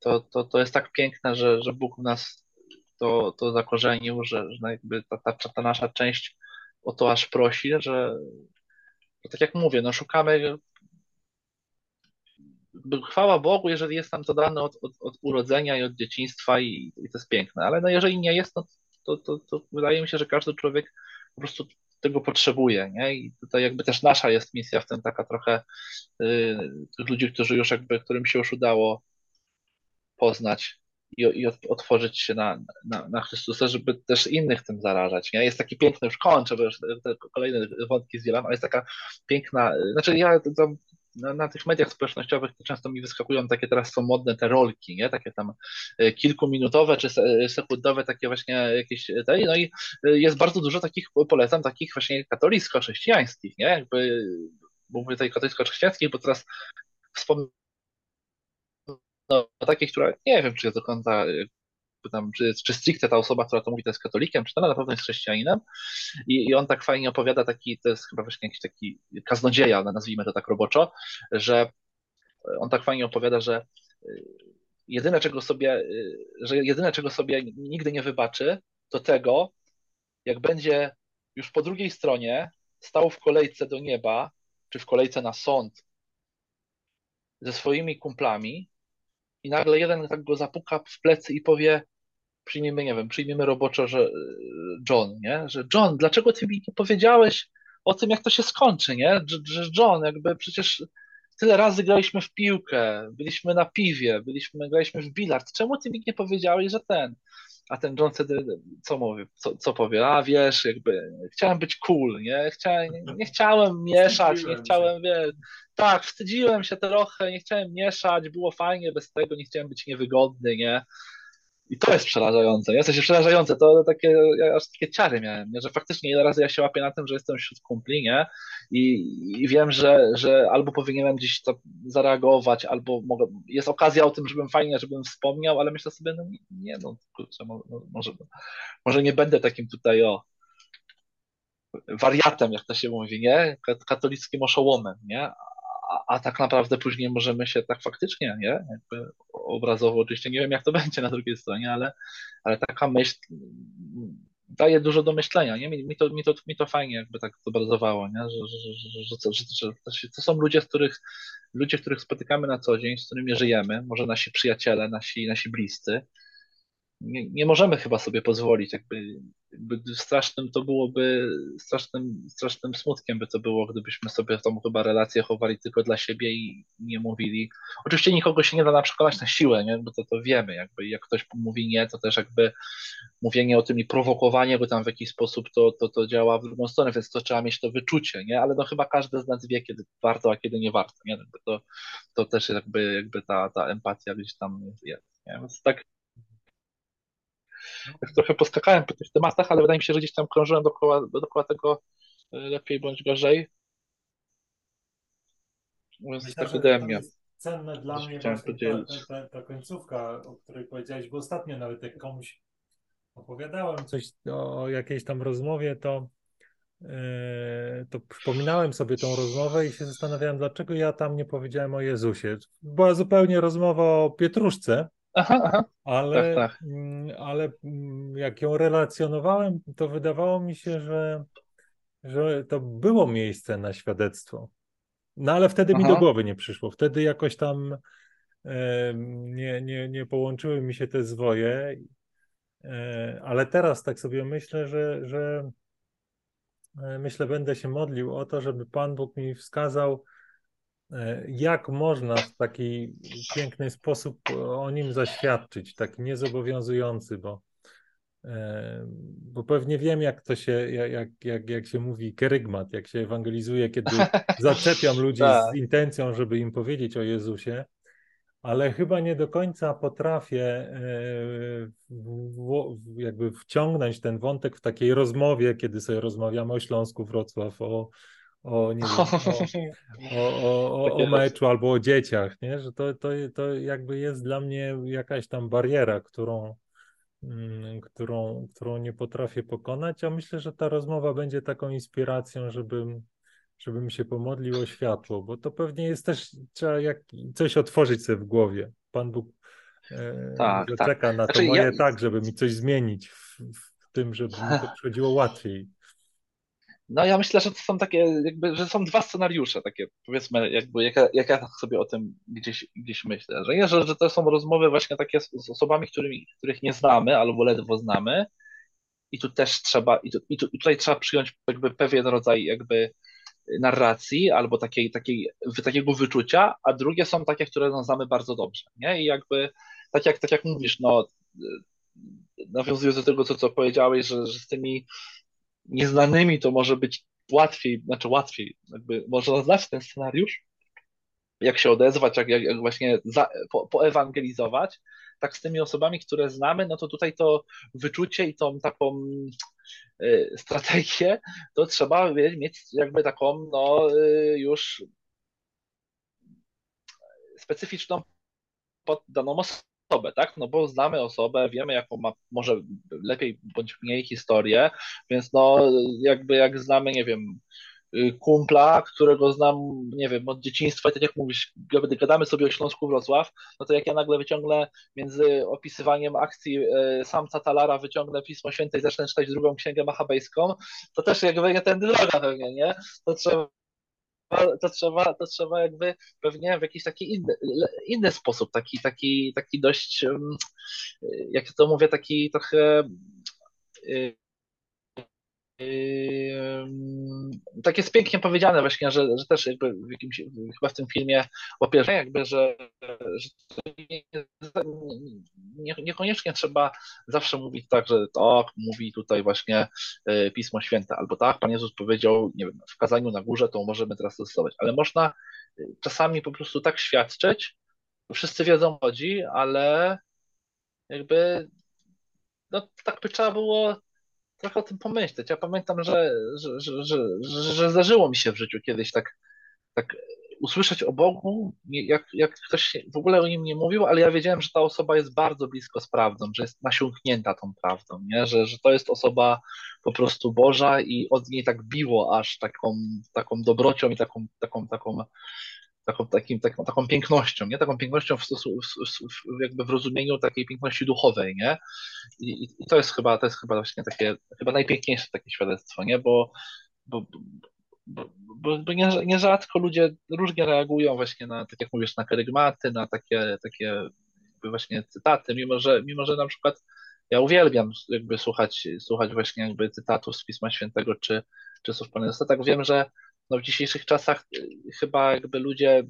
to, to, to jest tak piękne, że, że Bóg w nas to, to zakorzenił, że, że jakby ta, ta, ta nasza część o to aż prosi, że, tak jak mówię, no szukamy chwała Bogu, jeżeli jest nam to dane od, od, od urodzenia i od dzieciństwa i, i, to jest piękne, ale no jeżeli nie jest, no to, to, to wydaje mi się, że każdy człowiek po prostu tego potrzebuje, nie? I tutaj jakby też nasza jest misja w tym taka trochę y, tych ludzi, którzy już jakby, którym się już udało poznać i, i otworzyć się na, na, na Chrystusa, żeby też innych tym zarażać. Nie? Jest taki piękny, już kończę, bo już te kolejne wątki zdzielam, ale jest taka piękna, znaczy ja tam na, na, tych mediach społecznościowych to często mi wyskakują takie teraz są modne te rolki, nie? Takie tam e, kilkuminutowe czy sekundowe takie właśnie jakieś te, no i e, jest bardzo dużo takich, polecam, takich właśnie katolicko-chrześcijańskich, nie? Jakby mówię tutaj katolicko-chrześcijańskich, bo teraz wspomnę no, takiej, która nie wiem, czy jest do końca tam, czy, czy stricte ta osoba, która to mówi, to jest katolikiem, czy to na pewno jest chrześcijaninem. I, I on tak fajnie opowiada, taki, to jest chyba właśnie jakiś taki kaznodzieja, nazwijmy to tak roboczo, że on tak fajnie opowiada, że y, jedyne, czego sobie, y, że jedyne, czego sobie nigdy nie wybaczy, to tego, jak będzie już po drugiej stronie stał w kolejce do nieba, czy w kolejce na sąd ze swoimi kumplami i nagle jeden tak go zapuka w plecy i powie, przyjmiemy, nie wiem, przyjmiemy roboczo, że e, John, nie? Że John, dlaczego ty mi nie powiedziałeś o tym, jak to się skończy, nie? Że, John, jakby przecież tyle razy graliśmy w piłkę, byliśmy na piwie, byliśmy, graliśmy w bilard, czemu ty mi nie powiedziałeś, że ten? A ten John wtedy co mówi, co, co powie? A wiesz, jakby chciałem być cool, nie? Chciałem, nie, nie chciałem mieszać, nie chciałem, wiesz, tak, wstydziłem się trochę, nie chciałem mieszać, było fajnie bez tego, nie chciałem być niewygodny, nie? I to jest przerażające, nie? W przerażające, to takie, ja aż takie ciary miałem, nie? że faktycznie ile razy ja się łapię na tym, że jestem wśród kumpli, nie? I, i wiem, że, że albo powinienem gdzieś to zareagować, albo mogę, jest okazja o tym, żebym fajnie, żebym wspomniał, ale myślę sobie, no nie, nie no kurczę, może, może nie będę takim tutaj, o, wariatem, jak to się mówi, nie? Katolickim oszołomem, nie? A, tak naprawdę później możemy się tak faktycznie, nie? Jakby obrazowo oczywiście nie wiem, jak to będzie na drugiej stronie, ale, ale taka myśl daje dużo do myślenia, nie? Mi, mi, to, mi, to, mi to fajnie jakby tak zobrazowało, nie? Że, że, że, że, że, że to są ludzie, z których, ludzie, których spotykamy na co dzień, z którymi żyjemy, może nasi przyjaciele, nasi, nasi bliscy, nie, nie możemy chyba sobie pozwolić, jakby, jakby strasznym to byłoby, strasznym, strasznym smutkiem by to było, gdybyśmy sobie tą chyba relację chowali tylko dla siebie i nie mówili. Oczywiście nikogo się nie da na przekonać na siłę, nie? bo to, to wiemy, jakby jak ktoś mówi nie, to też jakby mówienie o tym i prowokowanie go tam w jakiś sposób to, to, to działa w drugą stronę, więc to trzeba mieć to wyczucie, nie? Ale no chyba każdy z nas wie, kiedy warto, a kiedy nie warto, nie? To, to też jakby, jakby ta, ta empatia gdzieś tam jest, nie? Więc tak tak trochę poskakałem po tych tematach, ale wydaje mi się, że gdzieś tam krążyłem dookoła, dookoła tego e, lepiej bądź gorzej. Więc tak ode mnie. Cenne dla mnie ta, ta, ta, końcówka, o której powiedziałeś, bo ostatnio nawet jak komuś opowiadałem coś o jakiejś tam rozmowie, to, yy, to przypominałem sobie tą rozmowę i się zastanawiałem, dlaczego ja tam nie powiedziałem o Jezusie. Była zupełnie rozmowa o Pietruszce, Aha, aha. Ale, tak, tak. Mm, ale mm, jak ją relacjonowałem, to wydawało mi się, że, że to było miejsce na świadectwo. No ale wtedy aha. mi do głowy nie przyszło. Wtedy jakoś tam nie, nie, nie połączyły mi się te zwoje. E, ale teraz tak sobie myślę, że, że e, myślę, będę się modlił o to, żeby Pan Bóg mi wskazał, jak można w taki piękny sposób o nim zaświadczyć, taki niezobowiązujący, bo, e, bo pewnie wiem, jak to się, jak, jak, jak się mówi kerygmat, jak się ewangelizuje, kiedy zaczepiam ludzi tak. z intencją, żeby im powiedzieć o Jezusie, ale chyba nie do końca potrafię e, jakby wciągnąć ten wątek w takiej rozmowie, kiedy sobie rozmawiamy o Śląsku, Wrocław, o, o, nie wiem, o, o, o, meczu albo o dzieciach, nie? że to, to, to jakby jest dla mnie jakaś tam bariera, którą, mm, którą, którą nie potrafię pokonać, a myślę, że ta rozmowa będzie taką inspiracją, żebym, żebym się pomodlił o światło, bo to pewnie jest też, trzeba jak, coś otworzyć sobie w głowie. Pan Bóg e, tak, czeka tak. na to znaczy, moje ja... tak, żeby mi coś zmienić w, w tym, żeby mi to przychodziło łatwiej. No ja myślę, że to są takie, jakby, że są dwa scenariusze, takie powiedzmy, jakby jak, ja, jak ja sobie o tym gdzieś, gdzieś myślę, że nie, że, że to są rozmowy właśnie takie z, z osobami, którymi, których nie znamy albo ledwo znamy i tu też trzeba, i, tu, i, tu, i tutaj trzeba przyjąć jakby pewien rodzaj jakby narracji albo takiej, takiej, takiego wyczucia, a drugie są takie, które no, znamy bardzo dobrze, nie? I jakby, tak jak, tak jak mówisz, no nawiązując do tego, co, co powiedziałeś, że, że z tymi nieznanymi to może być łatwiej, znaczy łatwiej, jakby można znać ten scenariusz, jak się odezwać, jak, jak właśnie za, po, poewangelizować, tak z tymi osobami, które znamy, no to tutaj to wyczucie i tą taką y, strategię, to trzeba mieć jakby taką, no y, już specyficzną pod daną osobę osobę, tak? No bo znamy osobę, wiemy jaką ma może lepiej bądź mniej historię, więc no jakby jak znamy, nie wiem, y, kumpla, którego znam, nie wiem, od dzieciństwa, tak jak mówisz, gdy gadamy sobie o Śląsku Wrocław, no to jak ja nagle wyciągnę między opisywaniem akcji y, samca Talara, wyciągnę Pismo Święte i zacznę czytać drugą księgę machabejską, to też jakby tędy droga pewnie, nie? To trzeba to trzeba, to trzeba jakby pewnie w jakiś taki inny, inny sposób, taki, taki, taki dość, jak to mówię, taki trochę y, tak jest pięknie powiedziane właśnie, że, że też jakby w jakimś, chyba w tym filmie po pierwsze jakby, że, że nie, niekoniecznie trzeba zawsze mówić tak, że tak, mówi tutaj właśnie e, Pismo Święte, albo tak, Pan Jezus powiedział, nie wiem, w kazaniu na górze, to możemy teraz stosować, ale można e, czasami po prostu tak świadczyć, wszyscy wiedzą o chodzi, ale jakby no tak by trzeba było trochę o tym pomyśleć. Ja pamiętam, że, że, że, że, zdarzyło mi się w życiu kiedyś tak, tak usłyszeć o Bogu, jak, jak ktoś w ogóle o nim nie mówił, ale ja wiedziałem, że ta osoba jest bardzo blisko z prawdą, że jest nasiąknięta tą prawdą, nie? Że, że to jest osoba po prostu Boża i od niej tak biło aż taką, taką dobrocią i taką, taką, taką taką, takim, taką, taką pięknością, nie? Taką pięknością w, stosu, w, jakby w rozumieniu takiej piękności duchowej, nie? I, I, to jest chyba, to jest chyba właśnie takie, chyba najpiękniejsze takie świadectwo, nie? Bo, bo, bo, bo, bo nierzadko ludzie różnie reagują właśnie na, tak jak mówisz, na kerygmaty, na takie, takie właśnie cytaty, mimo że, mimo że na przykład ja uwielbiam jakby słuchać, słuchać właśnie jakby cytatów z Pisma Świętego czy, czy słów Pana Jezusa. Tak wiem, że no w dzisiejszych czasach y, chyba jakby ludzie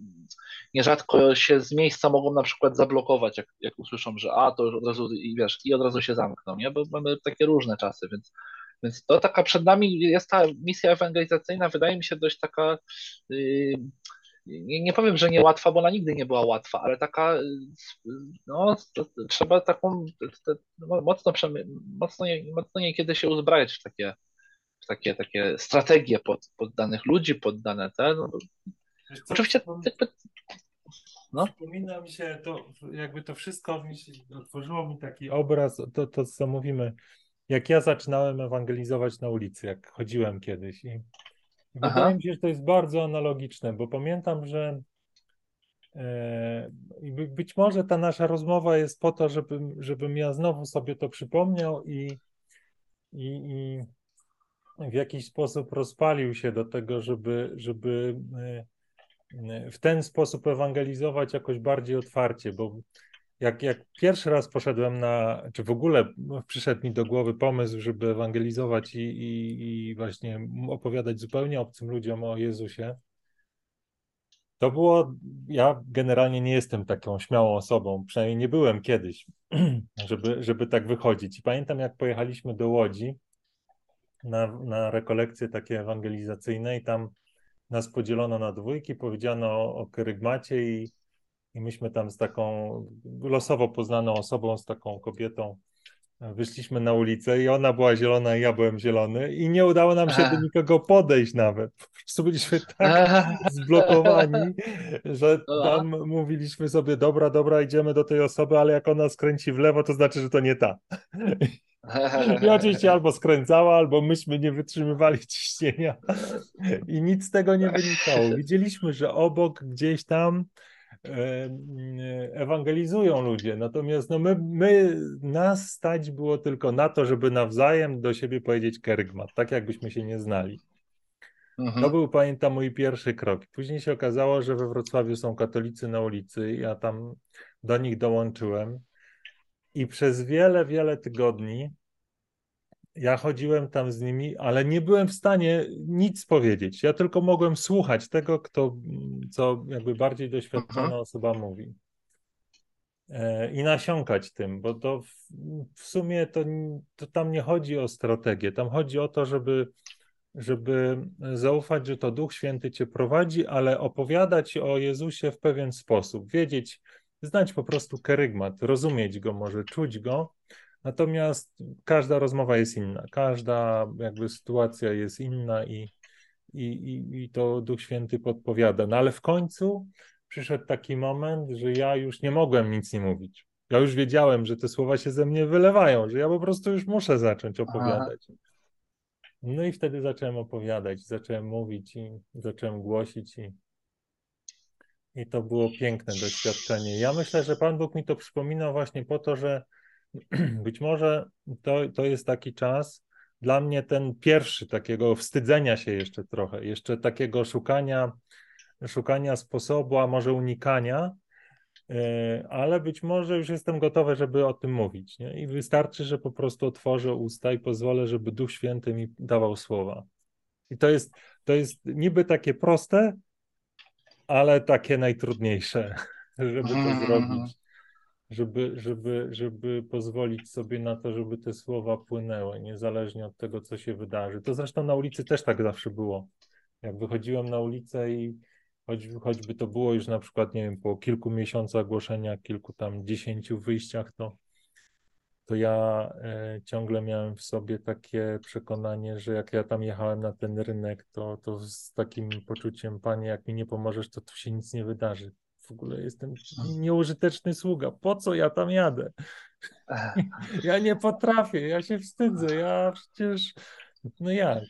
nierzadko się z miejsca mogą na przykład zablokować, jak, jak usłyszą, że a, to od razu, i wiesz, i od razu się zamkną, nie? Bo mamy takie różne czasy, więc, więc to taka przed nami jest ta misja ewangelizacyjna, wydaje mi się dość taka, yy, nie, nie powiem, że niełatwa, bo ona nigdy nie była łatwa, ale taka, no, trzeba taką no, mocno, mocno, mocno niekiedy się uzbrajać w takie, takie, takie strategie pod, pod danych ludzi, pod dane te, no, Oczywiście jakby, no. Przypomina mi się to, jakby to wszystko mi się, otworzyło mi taki obraz, to, to co mówimy, jak ja zaczynałem ewangelizować na ulicy, jak chodziłem kiedyś i wydaje mi się, że to jest bardzo analogiczne, bo pamiętam, że e, być może ta nasza rozmowa jest po to, żebym, żebym ja znowu sobie to przypomniał i, i, i w jakiś sposób rozpalił się do tego, żeby, żeby e, w ten sposób ewangelizować jakoś bardziej otwarcie, bo jak, jak pierwszy raz poszedłem na, czy w ogóle przyszedł mi do głowy pomysł, żeby ewangelizować i, i, i właśnie opowiadać zupełnie obcym ludziom o Jezusie, to było, ja generalnie nie jestem taką śmiałą osobą, przynajmniej nie byłem kiedyś, żeby, żeby tak wychodzić. I pamiętam, jak pojechaliśmy do Łodzi na, na rekolekcje takie ewangelizacyjne i tam nas podzielono na dwójki, powiedziano o, o kerygmacie i, i myśmy tam z taką losowo poznaną osobą, z taką kobietą wyszliśmy na ulicę i ona była zielona i ja byłem zielony i nie udało nam się do nikogo podejść nawet. Po prostu byliśmy tak zblokowani, że tam mówiliśmy sobie, dobra, dobra, idziemy do tej osoby, ale jak ona skręci w lewo, to znaczy, że to nie ta. I oczywiście albo skręcała, albo myśmy nie wytrzymywali ciśnienia i nic z tego nie wynikało. Widzieliśmy, że obok gdzieś tam ewangelizują ludzie, natomiast no my, my, nas stać było tylko na to, żeby nawzajem do siebie powiedzieć kerygmat, tak jakbyśmy się nie znali. Mhm. To był, pamiętam, mój pierwszy krok. Później się okazało, że we Wrocławiu są katolicy na ulicy, ja tam do nich dołączyłem i przez wiele, wiele tygodni ja chodziłem tam z nimi, ale nie byłem w stanie nic powiedzieć. Ja tylko mogłem słuchać tego, kto, co jakby bardziej doświadczona mhm. osoba mówi. E, I nasiąkać tym, bo to w, w sumie to, to tam nie chodzi o strategię. Tam chodzi o to, żeby, żeby zaufać, że to Duch Święty cię prowadzi, ale opowiadać o Jezusie w pewien sposób. Wiedzieć, znać po prostu kerygmat, rozumieć go, może czuć go, natomiast każda rozmowa jest inna, każda jakby sytuacja jest inna i, i, i, i to Duch Święty podpowiada. No ale w końcu przyszedł taki moment, że ja już nie mogłem nic nie mówić. Ja już wiedziałem, że te słowa się ze mnie wylewają, że ja po prostu już muszę zacząć opowiadać. Aha. No i wtedy zacząłem opowiadać, zacząłem mówić i zacząłem głosić i i to było piękne doświadczenie. Ja myślę, że Pan Bóg mi to przypomina właśnie po to, że być może to, to jest taki czas, dla mnie ten pierwszy, takiego wstydzenia się jeszcze trochę, jeszcze takiego szukania, szukania sposobu, a może unikania, e, ale być może już jestem gotowy, żeby o tym mówić. Nie? I wystarczy, że po prostu otworzę usta i pozwolę, żeby Duch Święty mi dawał słowa. I to jest, to jest niby takie proste, ale takie najtrudniejsze, żeby to mhm. zrobić. Żeby, żeby, żeby pozwolić sobie na to, żeby te słowa płynęły, niezależnie od tego, co się wydarzy. To zresztą na ulicy też tak zawsze było. Jak wychodziłem na ulicę i choć, choćby to było już na przykład, nie wiem, po kilku miesiącach głoszenia, kilku tam dziesięciu wyjściach, to to ja e, ciągle miałem w sobie takie przekonanie, że jak ja tam jechałem na ten rynek, to, to z takim poczuciem, panie, jak mi nie pomożesz, to tu się nic nie wydarzy. W ogóle jestem nieużyteczny sługa. Po co ja tam jadę? Ja nie potrafię, ja się wstydzę, ja przecież, no jak?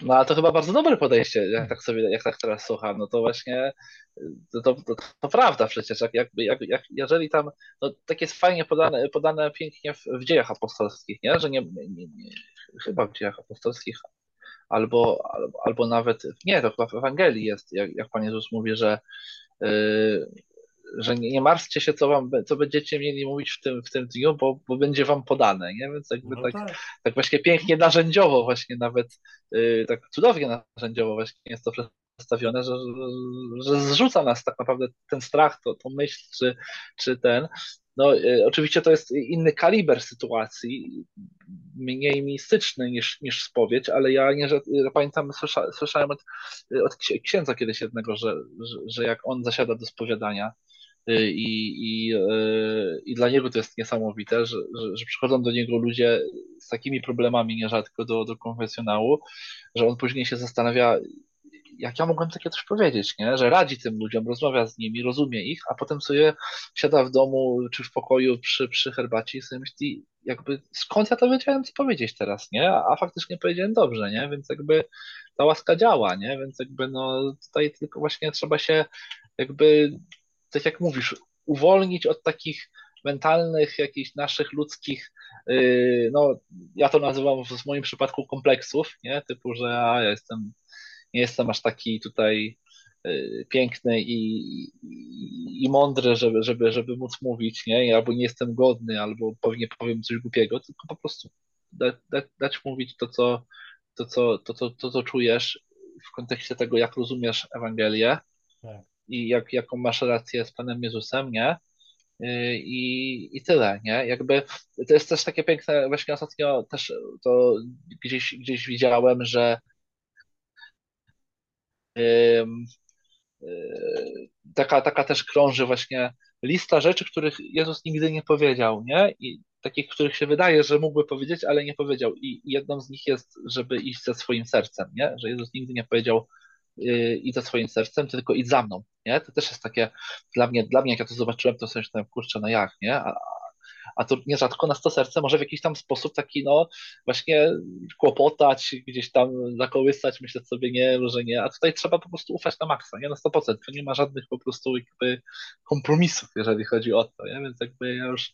No ale to chyba bardzo dobre podejście, jak tak sobie, jak tak teraz słucham, no to właśnie to, to, to, prawda przecież, jak, jak, jak, jak, jeżeli tam, no tak jest fajnie podane, podane pięknie w, w dziejach apostolskich, nie? że nie, nie, nie, chyba w dziejach apostolskich, albo, albo, albo nawet, nie, to chyba w Ewangelii jest, jak, jak Pan Jezus mówi, że, yy, że nie, nie martwcie się, co wam, co będziecie mieli mówić w tym, w tym dniu, bo, bo będzie wam podane, nie? Więc jakby no tak, tak. tak właśnie pięknie narzędziowo właśnie nawet, yy, tak cudownie narzędziowo właśnie jest to przedstawione, że, że, że zrzuca nas tak naprawdę ten strach, to, tą myśl, czy, czy ten, no, y, oczywiście to jest inny kaliber sytuacji, mniej mistyczny niż, niż spowiedź, ale ja nie, że, pamiętam, słysza, słyszałem od, od księdza kiedyś jednego, że, że, że jak on zasiada do spowiadania, y, i, i, y, i dla niego to jest niesamowite, że, że, że, przychodzą do niego ludzie z takimi problemami nierzadko do, do konfesjonału, że on później się zastanawia, jak ja mogłem takie coś powiedzieć, nie? że radzi tym ludziom, rozmawia z nimi, rozumie ich, a potem sobie siada w domu czy w pokoju przy, przy herbacie i sobie myśli, jakby skąd ja to wiedziałem, co powiedzieć teraz, nie? A, a faktycznie powiedziałem dobrze, nie? Więc jakby ta łaska działa, nie? Więc jakby no tutaj tylko właśnie trzeba się jakby, tak jak mówisz, uwolnić od takich mentalnych, jakichś naszych ludzkich, yy, no ja to nazywam w moim przypadku kompleksów, nie? Typu, że a, ja jestem nie jestem aż taki tutaj y, piękny i, i, i, mądry, żeby, żeby, żeby móc mówić, nie? Albo nie jestem godny, albo pewnie powiem coś głupiego, tylko po prostu dać, dać, dać mówić to co, to, co, to, to, to, co czujesz w kontekście tego, jak rozumiesz Ewangelię tak. I jak, jaką masz relację z Panem Jezusem, nie? Y, I, I tyle, nie? Jakby to jest też takie piękne, właśnie ostatnio też to gdzieś, gdzieś widziałem, że taka, taka też krąży właśnie lista rzeczy, których Jezus nigdy nie powiedział, nie? I takich, których się wydaje, że mógłby powiedzieć, ale nie powiedział. I jedną z nich jest, żeby iść ze swoim sercem, nie? Że Jezus nigdy nie powiedział yy, idź ze swoim sercem, tylko idź za mną, nie? To też jest takie, dla mnie, dla mnie jak ja to zobaczyłem, to sobie myślałem, kurczę, no jak, nie? A, a to nierzadko nas to serce może w jakiś tam sposób taki, no, właśnie kłopotać, gdzieś tam zakołysać, myśleć sobie nie, że nie, a tutaj trzeba po prostu ufać na maksa, nie, na 100%, to nie ma żadnych po prostu jakby kompromisów, jeżeli chodzi o to, nie, więc jakby ja już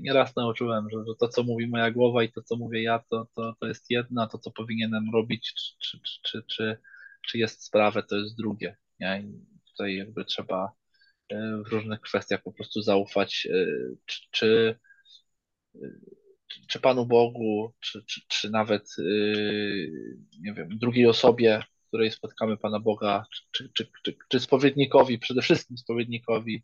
nieraz nauczyłem, że, że to, co mówi moja głowa i to, co mówię ja, to, to, to jest jedno, to, co powinienem robić, czy, czy, czy, czy, czy jest sprawę, to jest drugie, nie, i tutaj jakby trzeba E, w różnych kwestiach po prostu zaufać, e, czy, czy, czy Panu Bogu, czy, czy, czy nawet e, nie wiem, drugiej osobie, której spotkamy Pana Boga, czy, czy, czy, czy spowiednikowi, przede wszystkim spowiednikowi,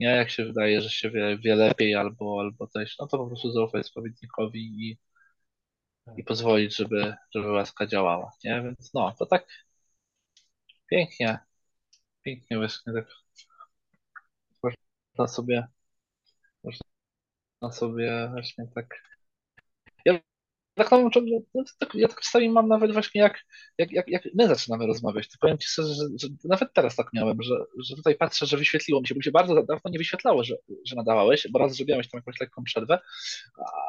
nie, jak się wydaje, że się wie, wie lepiej albo, albo coś, no to po prostu zaufać spowiednikowi i, i pozwolić, żeby, żeby łaska działała, nie, więc no, to tak pięknie, pięknie właśnie tak można sobie, można sobie właśnie tak. Tak, mam, no, tak, ja tak czasami mam nawet właśnie jak, jak, jak, jak my zaczynamy rozmawiać, to powiem Ci szczerze, że, że nawet teraz tak miałem, że, że tutaj patrzę, że wyświetliło mi się, bo się bardzo dawno nie wyświetlało, że, że nadawałeś, bo raz, że miałeś tam jakąś lekką przerwę,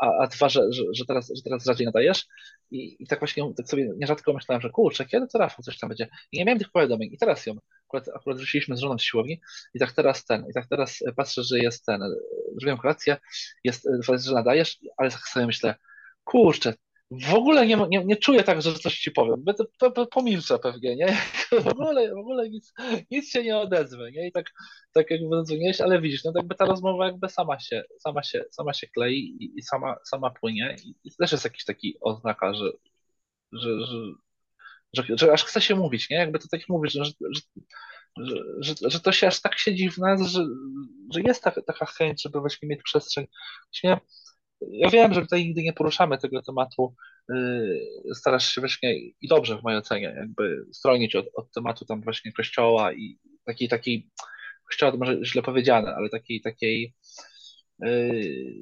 a, a dwa, że, że, że, teraz, że teraz rzadziej nadajesz. I, i tak właśnie tak sobie nierzadko myślałem, że kurczę, kiedy to Rafał coś tam będzie? I nie miałem tych powiadomień. I teraz ją, akurat, akurat wróciliśmy z żoną z siłowni. I tak teraz ten, i tak teraz patrzę, że jest ten, zrobiłem kolację, jest, że nadajesz, ale tak sobie myślę, kurczę, w ogóle nie, nie, nie czuję tak, że coś ci powiem. To, to pomilczę pewnie, nie? W ogóle, w ogóle nic, nic się nie odezwę, nie? I tak, tak jakby dzwoniłeś, ale widzisz, no jakby ta rozmowa jakby sama się, sama się, sama się klei i, i sama, sama płynie. I, I też jest jakiś taki oznaka, że, że, że, że, że aż chce się mówić, nie? Jakby to tak mówisz, że, że, że, że, że to się aż tak siedzi w nas, że, że jest taka, taka chęć, żeby właśnie mieć przestrzeń. Właśnie ja wiem, że tutaj nigdy nie poruszamy tego tematu. Y, starasz się właśnie i dobrze w mojej ocenie, jakby stronić od, od tematu tam właśnie kościoła i takiej, takiej kościoła to może źle powiedziane, ale takiej, takiej y,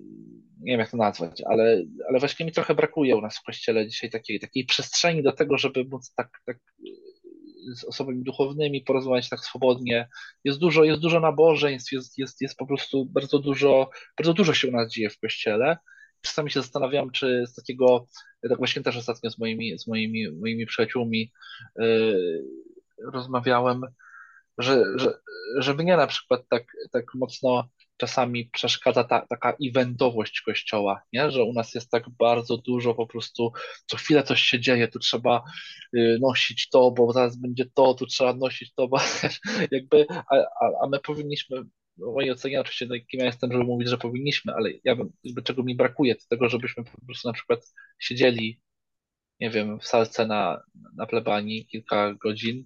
nie wiem jak to nazwać, ale, ale właśnie mi trochę brakuje u nas w kościele dzisiaj takiej, takiej przestrzeni do tego, żeby móc tak, tak z osobami duchownymi porozmawiać tak swobodnie. Jest dużo, jest dużo nabożeństw, jest, jest, jest po prostu bardzo dużo, bardzo dużo się u nas dzieje w kościele. Czasami się zastanawiam, czy z takiego, tak właśnie też ostatnio z moimi, z moimi, moimi przyjaciółmi yy, rozmawiałem, że, że, żeby nie na przykład tak, tak mocno czasami przeszkadza ta, taka eventowość kościoła, nie? że u nas jest tak bardzo dużo po prostu, co chwilę coś się dzieje, tu trzeba y, nosić to, bo zaraz będzie to, tu trzeba nosić to, bo jakby, a, a my powinniśmy, w mojej ocenie oczywiście, no, kim ja jestem, żeby mówić, że powinniśmy, ale ja bym, jakby czego mi brakuje, to tego, żebyśmy po prostu na przykład siedzieli, nie wiem, w salce na, na plebanii kilka godzin,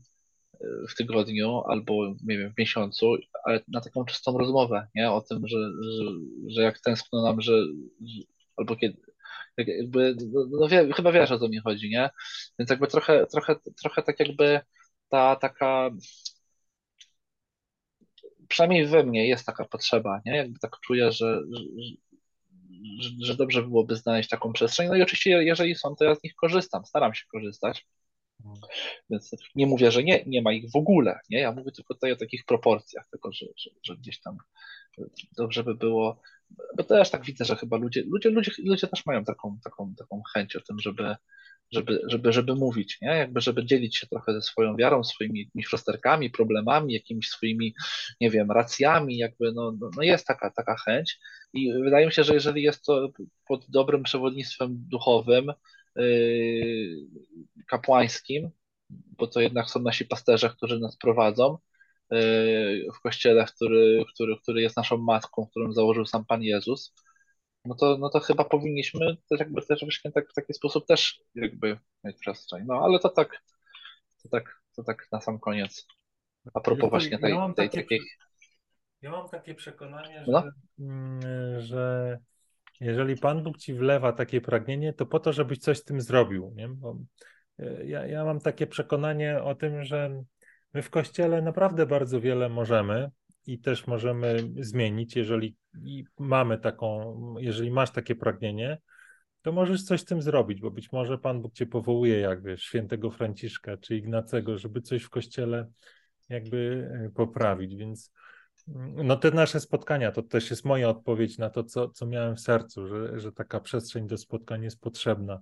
w tygodniu albo nie wiem, w miesiącu, ale na taką czystą rozmowę, nie? O tym, że, że, że jak tęskno nam, że, że albo kiedy, jakby, no, no wie, chyba wiesz o co mi chodzi, nie? Więc jakby trochę, trochę, trochę tak jakby ta taka przynajmniej we mnie jest taka potrzeba, nie? Jakby tak czuję, że, że, że dobrze byłoby znaleźć taką przestrzeń. No i oczywiście, jeżeli są, to ja z nich korzystam, staram się korzystać. Więc nie mówię, że nie, nie ma ich w ogóle, nie? Ja mówię tylko tutaj o takich proporcjach, tylko że, że, że gdzieś tam dobrze by było, bo też tak widzę, że chyba ludzie, ludzie, ludzie, ludzie też mają taką, taką, taką chęć o tym, żeby, żeby, żeby, żeby mówić, nie? Jakby, żeby dzielić się trochę ze swoją wiarą, swoimi jakimiś rozterkami, problemami, jakimiś swoimi, nie wiem, racjami, jakby, no, no, no jest taka, taka chęć i wydaje mi się, że jeżeli jest to pod dobrym przewodnictwem duchowym, yy, kapłańskim, bo to jednak są nasi pasterze, którzy nas prowadzą yy, w kościele, który, który, który jest naszą matką, którą założył sam Pan Jezus, no to, no to chyba powinniśmy też jakby też właśnie tak, w taki sposób też jakby mieć przestrzeń. No ale to tak, to tak, to tak na sam koniec. A propos właśnie tej, ja tej, tej takiej... Ja mam takie przekonanie, no. że, no? że jeżeli Pan Bóg ci wlewa takie pragnienie, to po to, żebyś coś z tym zrobił. Nie? Bo e, ja, ja mam takie przekonanie o tym, że my w Kościele naprawdę bardzo wiele możemy i też możemy zmienić, jeżeli mamy taką, jeżeli masz takie pragnienie, to możesz coś z tym zrobić, bo być może Pan Bóg cię powołuje, jak wiesz, świętego Franciszka czy Ignacego, żeby coś w Kościele jakby e, poprawić, więc no te nasze spotkania, to też jest moja odpowiedź na to, co, co miałem w sercu, że, że taka przestrzeń do spotkań jest potrzebna.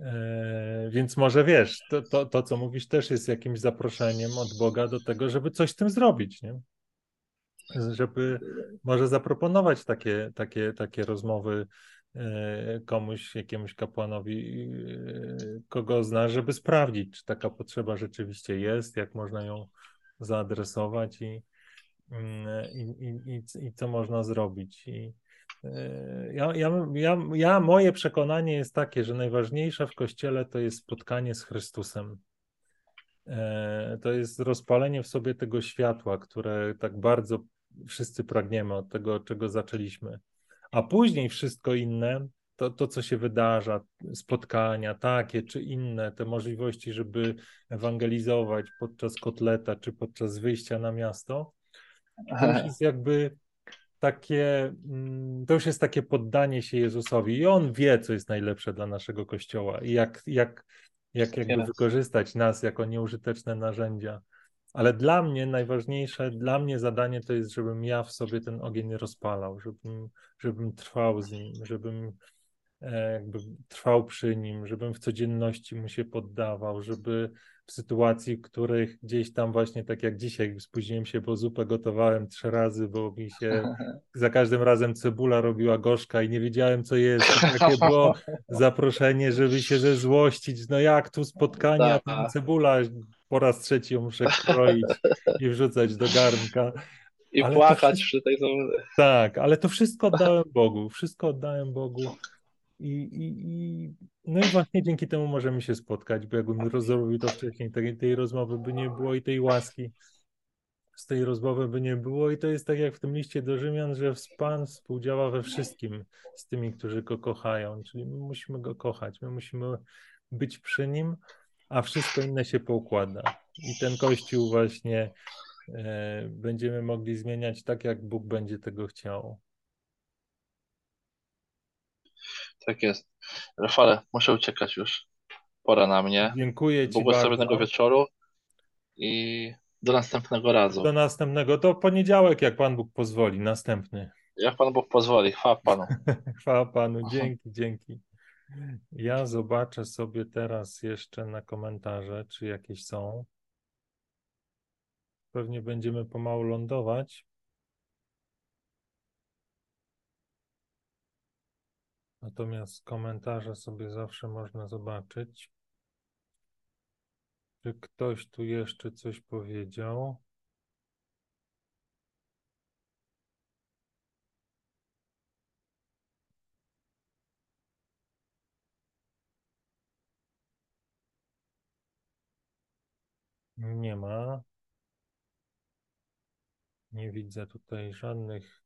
E, więc może wiesz, to, to, to, co mówisz, też jest jakimś zaproszeniem od Boga do tego, żeby coś z tym zrobić, nie? Żeby może zaproponować takie, takie, takie rozmowy e, komuś, jakiemuś kapłanowi, e, kogo zna, żeby sprawdzić, czy taka potrzeba rzeczywiście jest, jak można ją zaadresować i, Mm, i, i, i, co można zrobić. I, e, ja, ja, ja, ja, moje przekonanie jest takie, że najważniejsze w Kościele to jest spotkanie z Chrystusem. E, to jest rozpalenie w sobie tego światła, które tak bardzo wszyscy pragniemy od tego, czego zaczęliśmy. A później wszystko inne, to, to co się wydarza, spotkania takie czy inne, te możliwości, żeby ewangelizować podczas kotleta czy podczas wyjścia na miasto, to już jest jakby takie, mm, to już jest takie poddanie się Jezusowi i On wie, co jest najlepsze dla naszego Kościoła i jak, jak, jak jakby wykorzystać nas jako nieużyteczne narzędzia. Ale dla mnie najważniejsze, dla mnie zadanie to jest, żebym ja w sobie ten ogień rozpalał, żebym, żebym trwał z nim, żebym jakby trwał przy nim, żebym w codzienności mu się poddawał, żeby w sytuacji, w których gdzieś tam właśnie tak jak dzisiaj spóźniłem się, bo zupę gotowałem trzy razy, bo mi się za każdym razem cebula robiła gorzka i nie wiedziałem co jest. I takie było zaproszenie, żeby się zezłościć. No jak tu spotkania, tam tak. cebula po raz trzeci ją muszę kroić i wrzucać do garnka. I ale płakać wszystko... przy tej cebuli. Tak, ale to wszystko oddałem Bogu. Wszystko oddałem Bogu. I, i, i, no i właśnie dzięki temu możemy się spotkać, bo jakbym rozrobił to wcześniej, tej, tej rozmowy by nie było i tej łaski z tej rozmowy by nie było i to jest tak jak w tym liście do Rzymian, że Pan współdziała we wszystkim z tymi, którzy Go kochają, czyli my musimy Go kochać, my musimy być przy Nim, a wszystko inne się poukłada. I ten Kościół właśnie e, będziemy mogli zmieniać tak, jak Bóg będzie tego chciał. Tak jest. Rafale, muszę uciekać już. Pora na mnie. Dziękuję Ci Błogosławionego wieczoru i do następnego razu. Do następnego. To poniedziałek, jak Pan Bóg pozwoli. Następny. Jak Pan Bóg pozwoli. Chwała Panu. Chwała Panu. Dzięki, dzięki. Ja zobaczę sobie teraz jeszcze na komentarze, czy jakieś są. Pewnie będziemy pomału lądować. Natomiast komentarze sobie zawsze można zobaczyć. Czy ktoś tu jeszcze coś powiedział? Nie ma. Nie widzę tutaj żadnych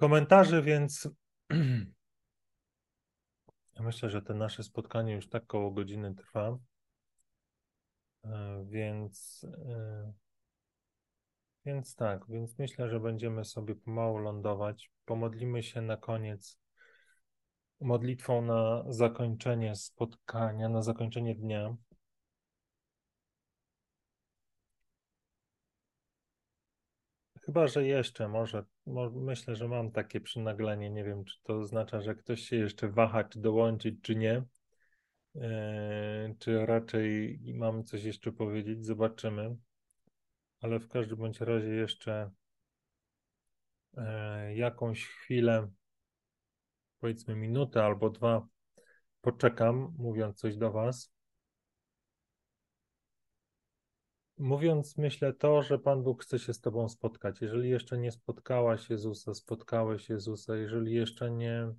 komentarzy, więc myślę, że to nasze spotkanie już tak koło godziny trwa. E, więc, e, więc tak, więc myślę, że będziemy sobie pomału lądować. Pomodlimy się na koniec modlitwą na zakończenie spotkania, na zakończenie dnia. Chyba, że jeszcze może, może, myślę, że mam takie przynaglenie. Nie wiem, czy to oznacza, że ktoś się jeszcze waha, czy dołączyć, czy nie. Eee, czy raczej mam coś jeszcze powiedzieć? Zobaczymy. Ale w każdym bądź razie jeszcze e, jakąś chwilę, powiedzmy minutę albo dwa, poczekam, mówiąc coś do Was. Mówiąc, myślę to, że Pan Bóg chce się z Tobą spotkać. Jeżeli jeszcze nie spotkałaś Jezusa, spotkałeś Jezusa, jeżeli jeszcze nie,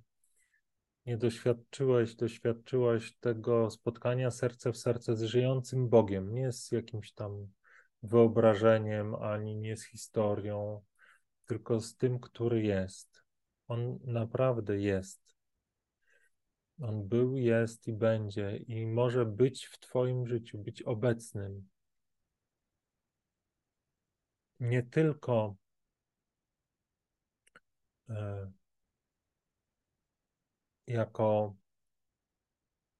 nie doświadczyłeś, doświadczyłaś tego spotkania serce w serce z żyjącym Bogiem, nie z jakimś tam wyobrażeniem, ani nie z historią, tylko z tym, który jest. On naprawdę jest. On był, jest i będzie, i może być w Twoim życiu, być obecnym nie tylko e, jako,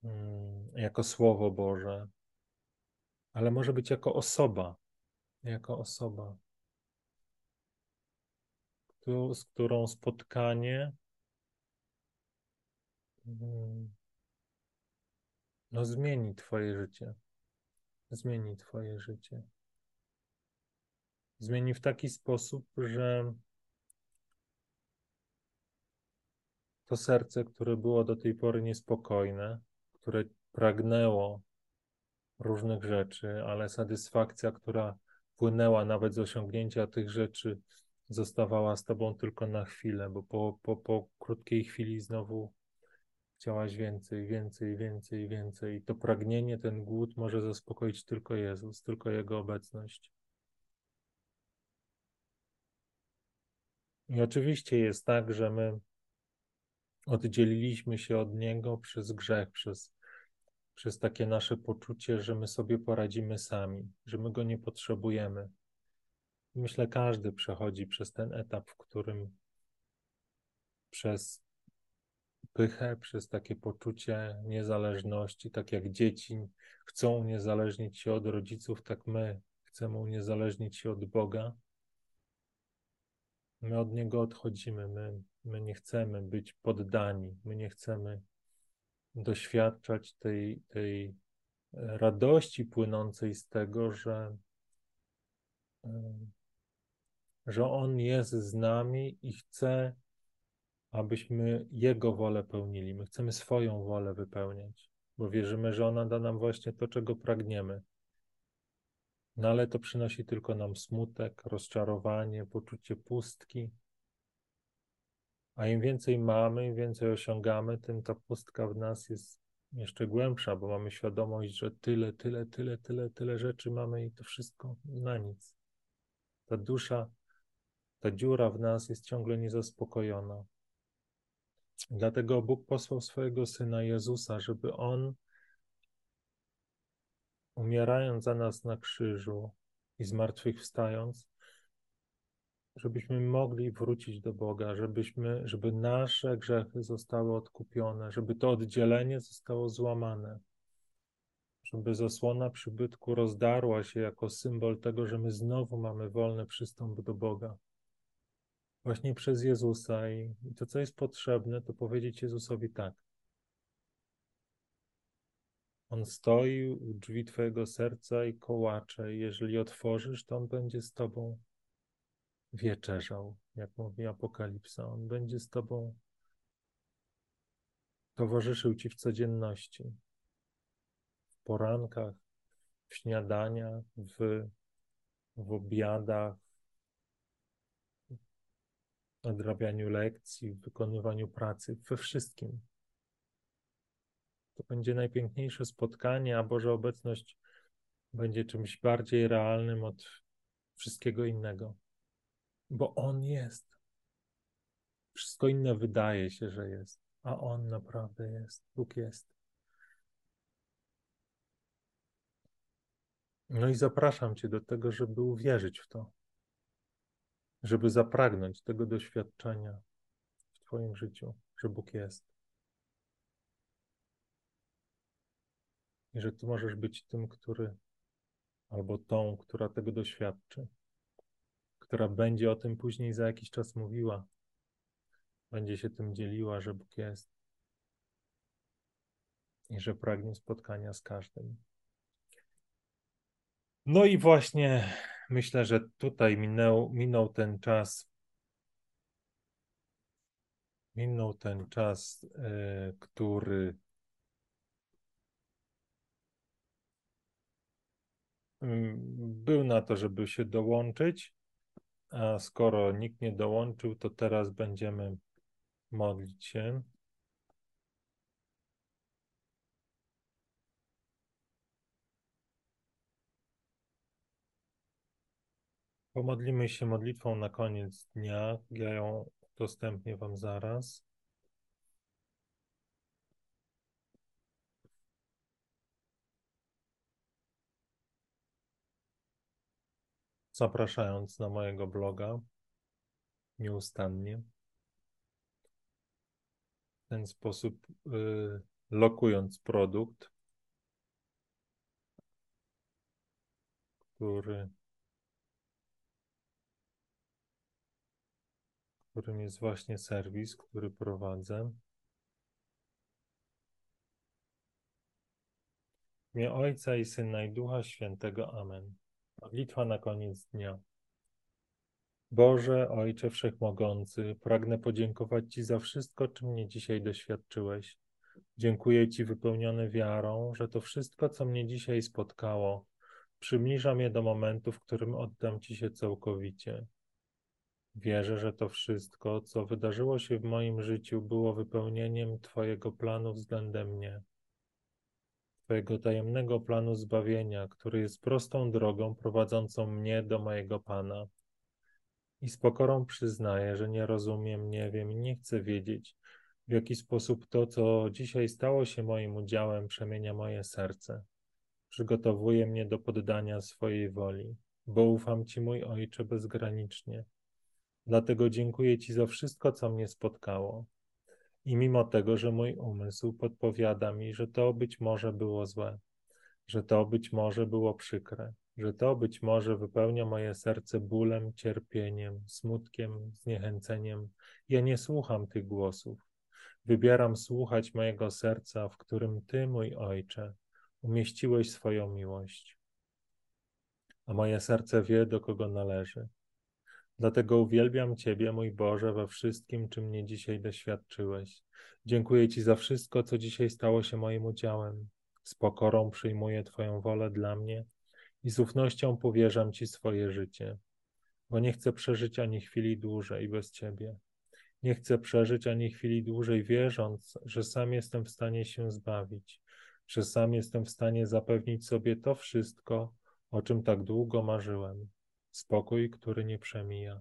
mm, jako Słowo Boże, ale może być jako osoba, jako osoba, z którą spotkanie mm, no, zmieni Twoje życie. Zmieni Twoje życie zmieni w taki sposób, że to serce, które było do tej pory niespokojne, które pragnęło różnych rzeczy, ale satysfakcja, która płynęła nawet z osiągnięcia tych rzeczy, zostawała z tobą tylko na chwilę, bo po, po, po krótkiej chwili znowu chciałaś więcej, więcej, więcej, więcej. I to pragnienie, ten głód może zaspokoić tylko Jezus, tylko Jego obecność. I oczywiście jest tak, że my oddzieliliśmy się od Niego przez grzech, przez, przez takie nasze poczucie, że my sobie poradzimy sami, że my Go nie potrzebujemy. Myślę, każdy przechodzi przez ten etap, w którym przez pychę, przez takie poczucie niezależności, tak jak dzieci chcą uniezależnić się od rodziców, tak my chcemy uniezależnić się od Boga. My od Niego odchodzimy, my, my nie chcemy być poddani, my nie chcemy doświadczać tej, tej radości płynącej z tego, że, że On jest z nami i chce, abyśmy Jego wolę pełnili. My chcemy swoją wolę wypełniać, bo wierzymy, że ona da nam właśnie to, czego pragniemy. No ale to przynosi tylko nam smutek, rozczarowanie, poczucie pustki. A im więcej mamy, im więcej osiągamy, tym ta pustka w nas jest jeszcze głębsza, bo mamy świadomość, że tyle, tyle, tyle, tyle, tyle rzeczy mamy i to wszystko na nic. Ta dusza, ta dziura w nas jest ciągle niezaspokojona. Dlatego Bóg posłał swojego syna Jezusa, żeby on umierając za nas na krzyżu i zmartwychwstając, żebyśmy mogli wrócić do Boga, żebyśmy, żeby nasze grzechy zostały odkupione, żeby to oddzielenie zostało złamane, żeby zasłona przybytku rozdarła się jako symbol tego, że my znowu mamy wolny przystęp do Boga. Właśnie przez Jezusa i, i to, co jest potrzebne, to powiedzieć Jezusowi tak. On stoi u drzwi Twojego serca i kołacze. Jeżeli otworzysz, to On będzie z Tobą wieczerzał, jak mówi Apokalipsa. On będzie z Tobą towarzyszył Ci w codzienności, w porankach, w śniadaniach, w, w obiadach, w odrabianiu lekcji, w wykonywaniu pracy, we wszystkim. To będzie najpiękniejsze spotkanie, a Boża obecność będzie czymś bardziej realnym od wszystkiego innego, bo On jest. Wszystko inne wydaje się, że jest, a On naprawdę jest. Bóg jest. No i zapraszam Cię do tego, żeby uwierzyć w to, żeby zapragnąć tego doświadczenia w Twoim życiu, że Bóg jest. I że Ty możesz być tym, który, albo tą, która tego doświadczy, która będzie o tym później za jakiś czas mówiła, będzie się tym dzieliła, że Bóg jest i że pragnie spotkania z każdym. No i właśnie myślę, że tutaj minął, minął ten czas. Minął ten czas, y, który był na to, żeby się dołączyć. A skoro nikt nie dołączył, to teraz będziemy modlić się. Pomodlimy się modlitwą na koniec dnia. Ja ją udostępnię Wam zaraz. Zapraszając na mojego bloga nieustannie. W ten sposób y, lokując produkt, który którym jest właśnie serwis, który prowadzę. W imię Ojca i Syna i Ducha Świętego. Amen. Modlitwa na koniec dnia. Boże, Ojcze Wszechmogący, pragnę podziękować Ci za wszystko, czym mnie dzisiaj doświadczyłeś. Dziękuję Ci wypełniony wiarą, że to wszystko, co mnie dzisiaj spotkało, przybliża mnie do momentu, w którym oddam Ci się całkowicie. Wierzę, że to wszystko, co wydarzyło się w moim życiu, było wypełnieniem Twojego planu względem mnie. Twojego tajemnego planu zbawienia, który jest prostą drogą prowadzącą mnie do mojego Pana. I z pokorą przyznaję, że nie rozumiem, nie wiem i nie chcę wiedzieć, w jaki sposób to, co dzisiaj stało się moim udziałem, przemienia moje serce. Przygotowuje mnie do poddania swojej woli, bo ufam Ci, mój Ojcze, bezgranicznie Dlatego dziękuję Ci za wszystko, co mnie spotkało. I mimo tego, że mój umysł podpowiada mi, że to być może było złe, że to być może było przykre, że to być może wypełnia moje serce bólem, cierpieniem, smutkiem, zniechęceniem, ja nie słucham tych głosów. Wybieram słuchać mojego serca, w którym Ty, mój Ojcze, umieściłeś swoją miłość. A moje serce wie, do kogo należy. Dlatego uwielbiam Ciebie, mój Boże, we wszystkim, czym mnie dzisiaj doświadczyłeś. Dziękuję Ci za wszystko, co dzisiaj stało się moim udziałem. Z pokorą przyjmuję Twoją wolę dla mnie i z ufnością powierzam Ci swoje życie, bo nie chcę przeżyć ani chwili dłużej bez Ciebie. Nie chcę przeżyć ani chwili dłużej, wierząc, że sam jestem w stanie się zbawić, że sam jestem w stanie zapewnić sobie to wszystko, o czym tak długo marzyłem spokój, który nie przemija,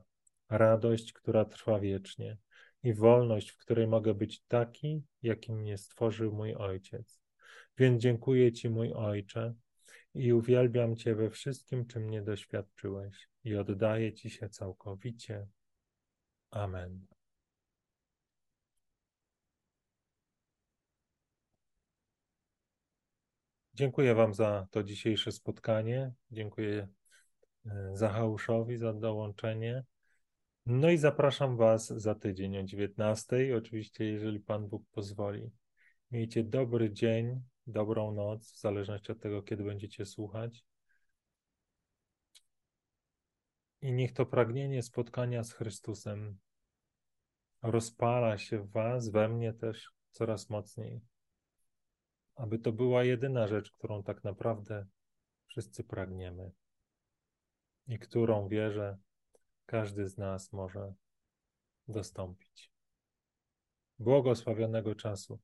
radość, która trwa wiecznie i wolność, w której mogę być taki, jakim mnie stworzył mój Ojciec. Więc dziękuję Ci, mój Ojcze, i uwielbiam Cię we wszystkim, czym mnie doświadczyłeś, i oddaję Ci się całkowicie. Amen. Dziękuję Wam za to dzisiejsze spotkanie. Dziękuję Zachałuszowi za dołączenie. No i zapraszam Was za tydzień o 19. Oczywiście, jeżeli Pan Bóg pozwoli. Miejcie dobry dzień, dobrą noc, w zależności od tego, kiedy będziecie słuchać. I niech to pragnienie spotkania z Chrystusem rozpala się w Was, we mnie też coraz mocniej. Aby to była jedyna rzecz, którą tak naprawdę wszyscy pragniemy i którą wierzę, każdy z nas może dostąpić. Błogosławionego czasu.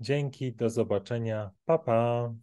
Dzięki, do zobaczenia. Pa, pa.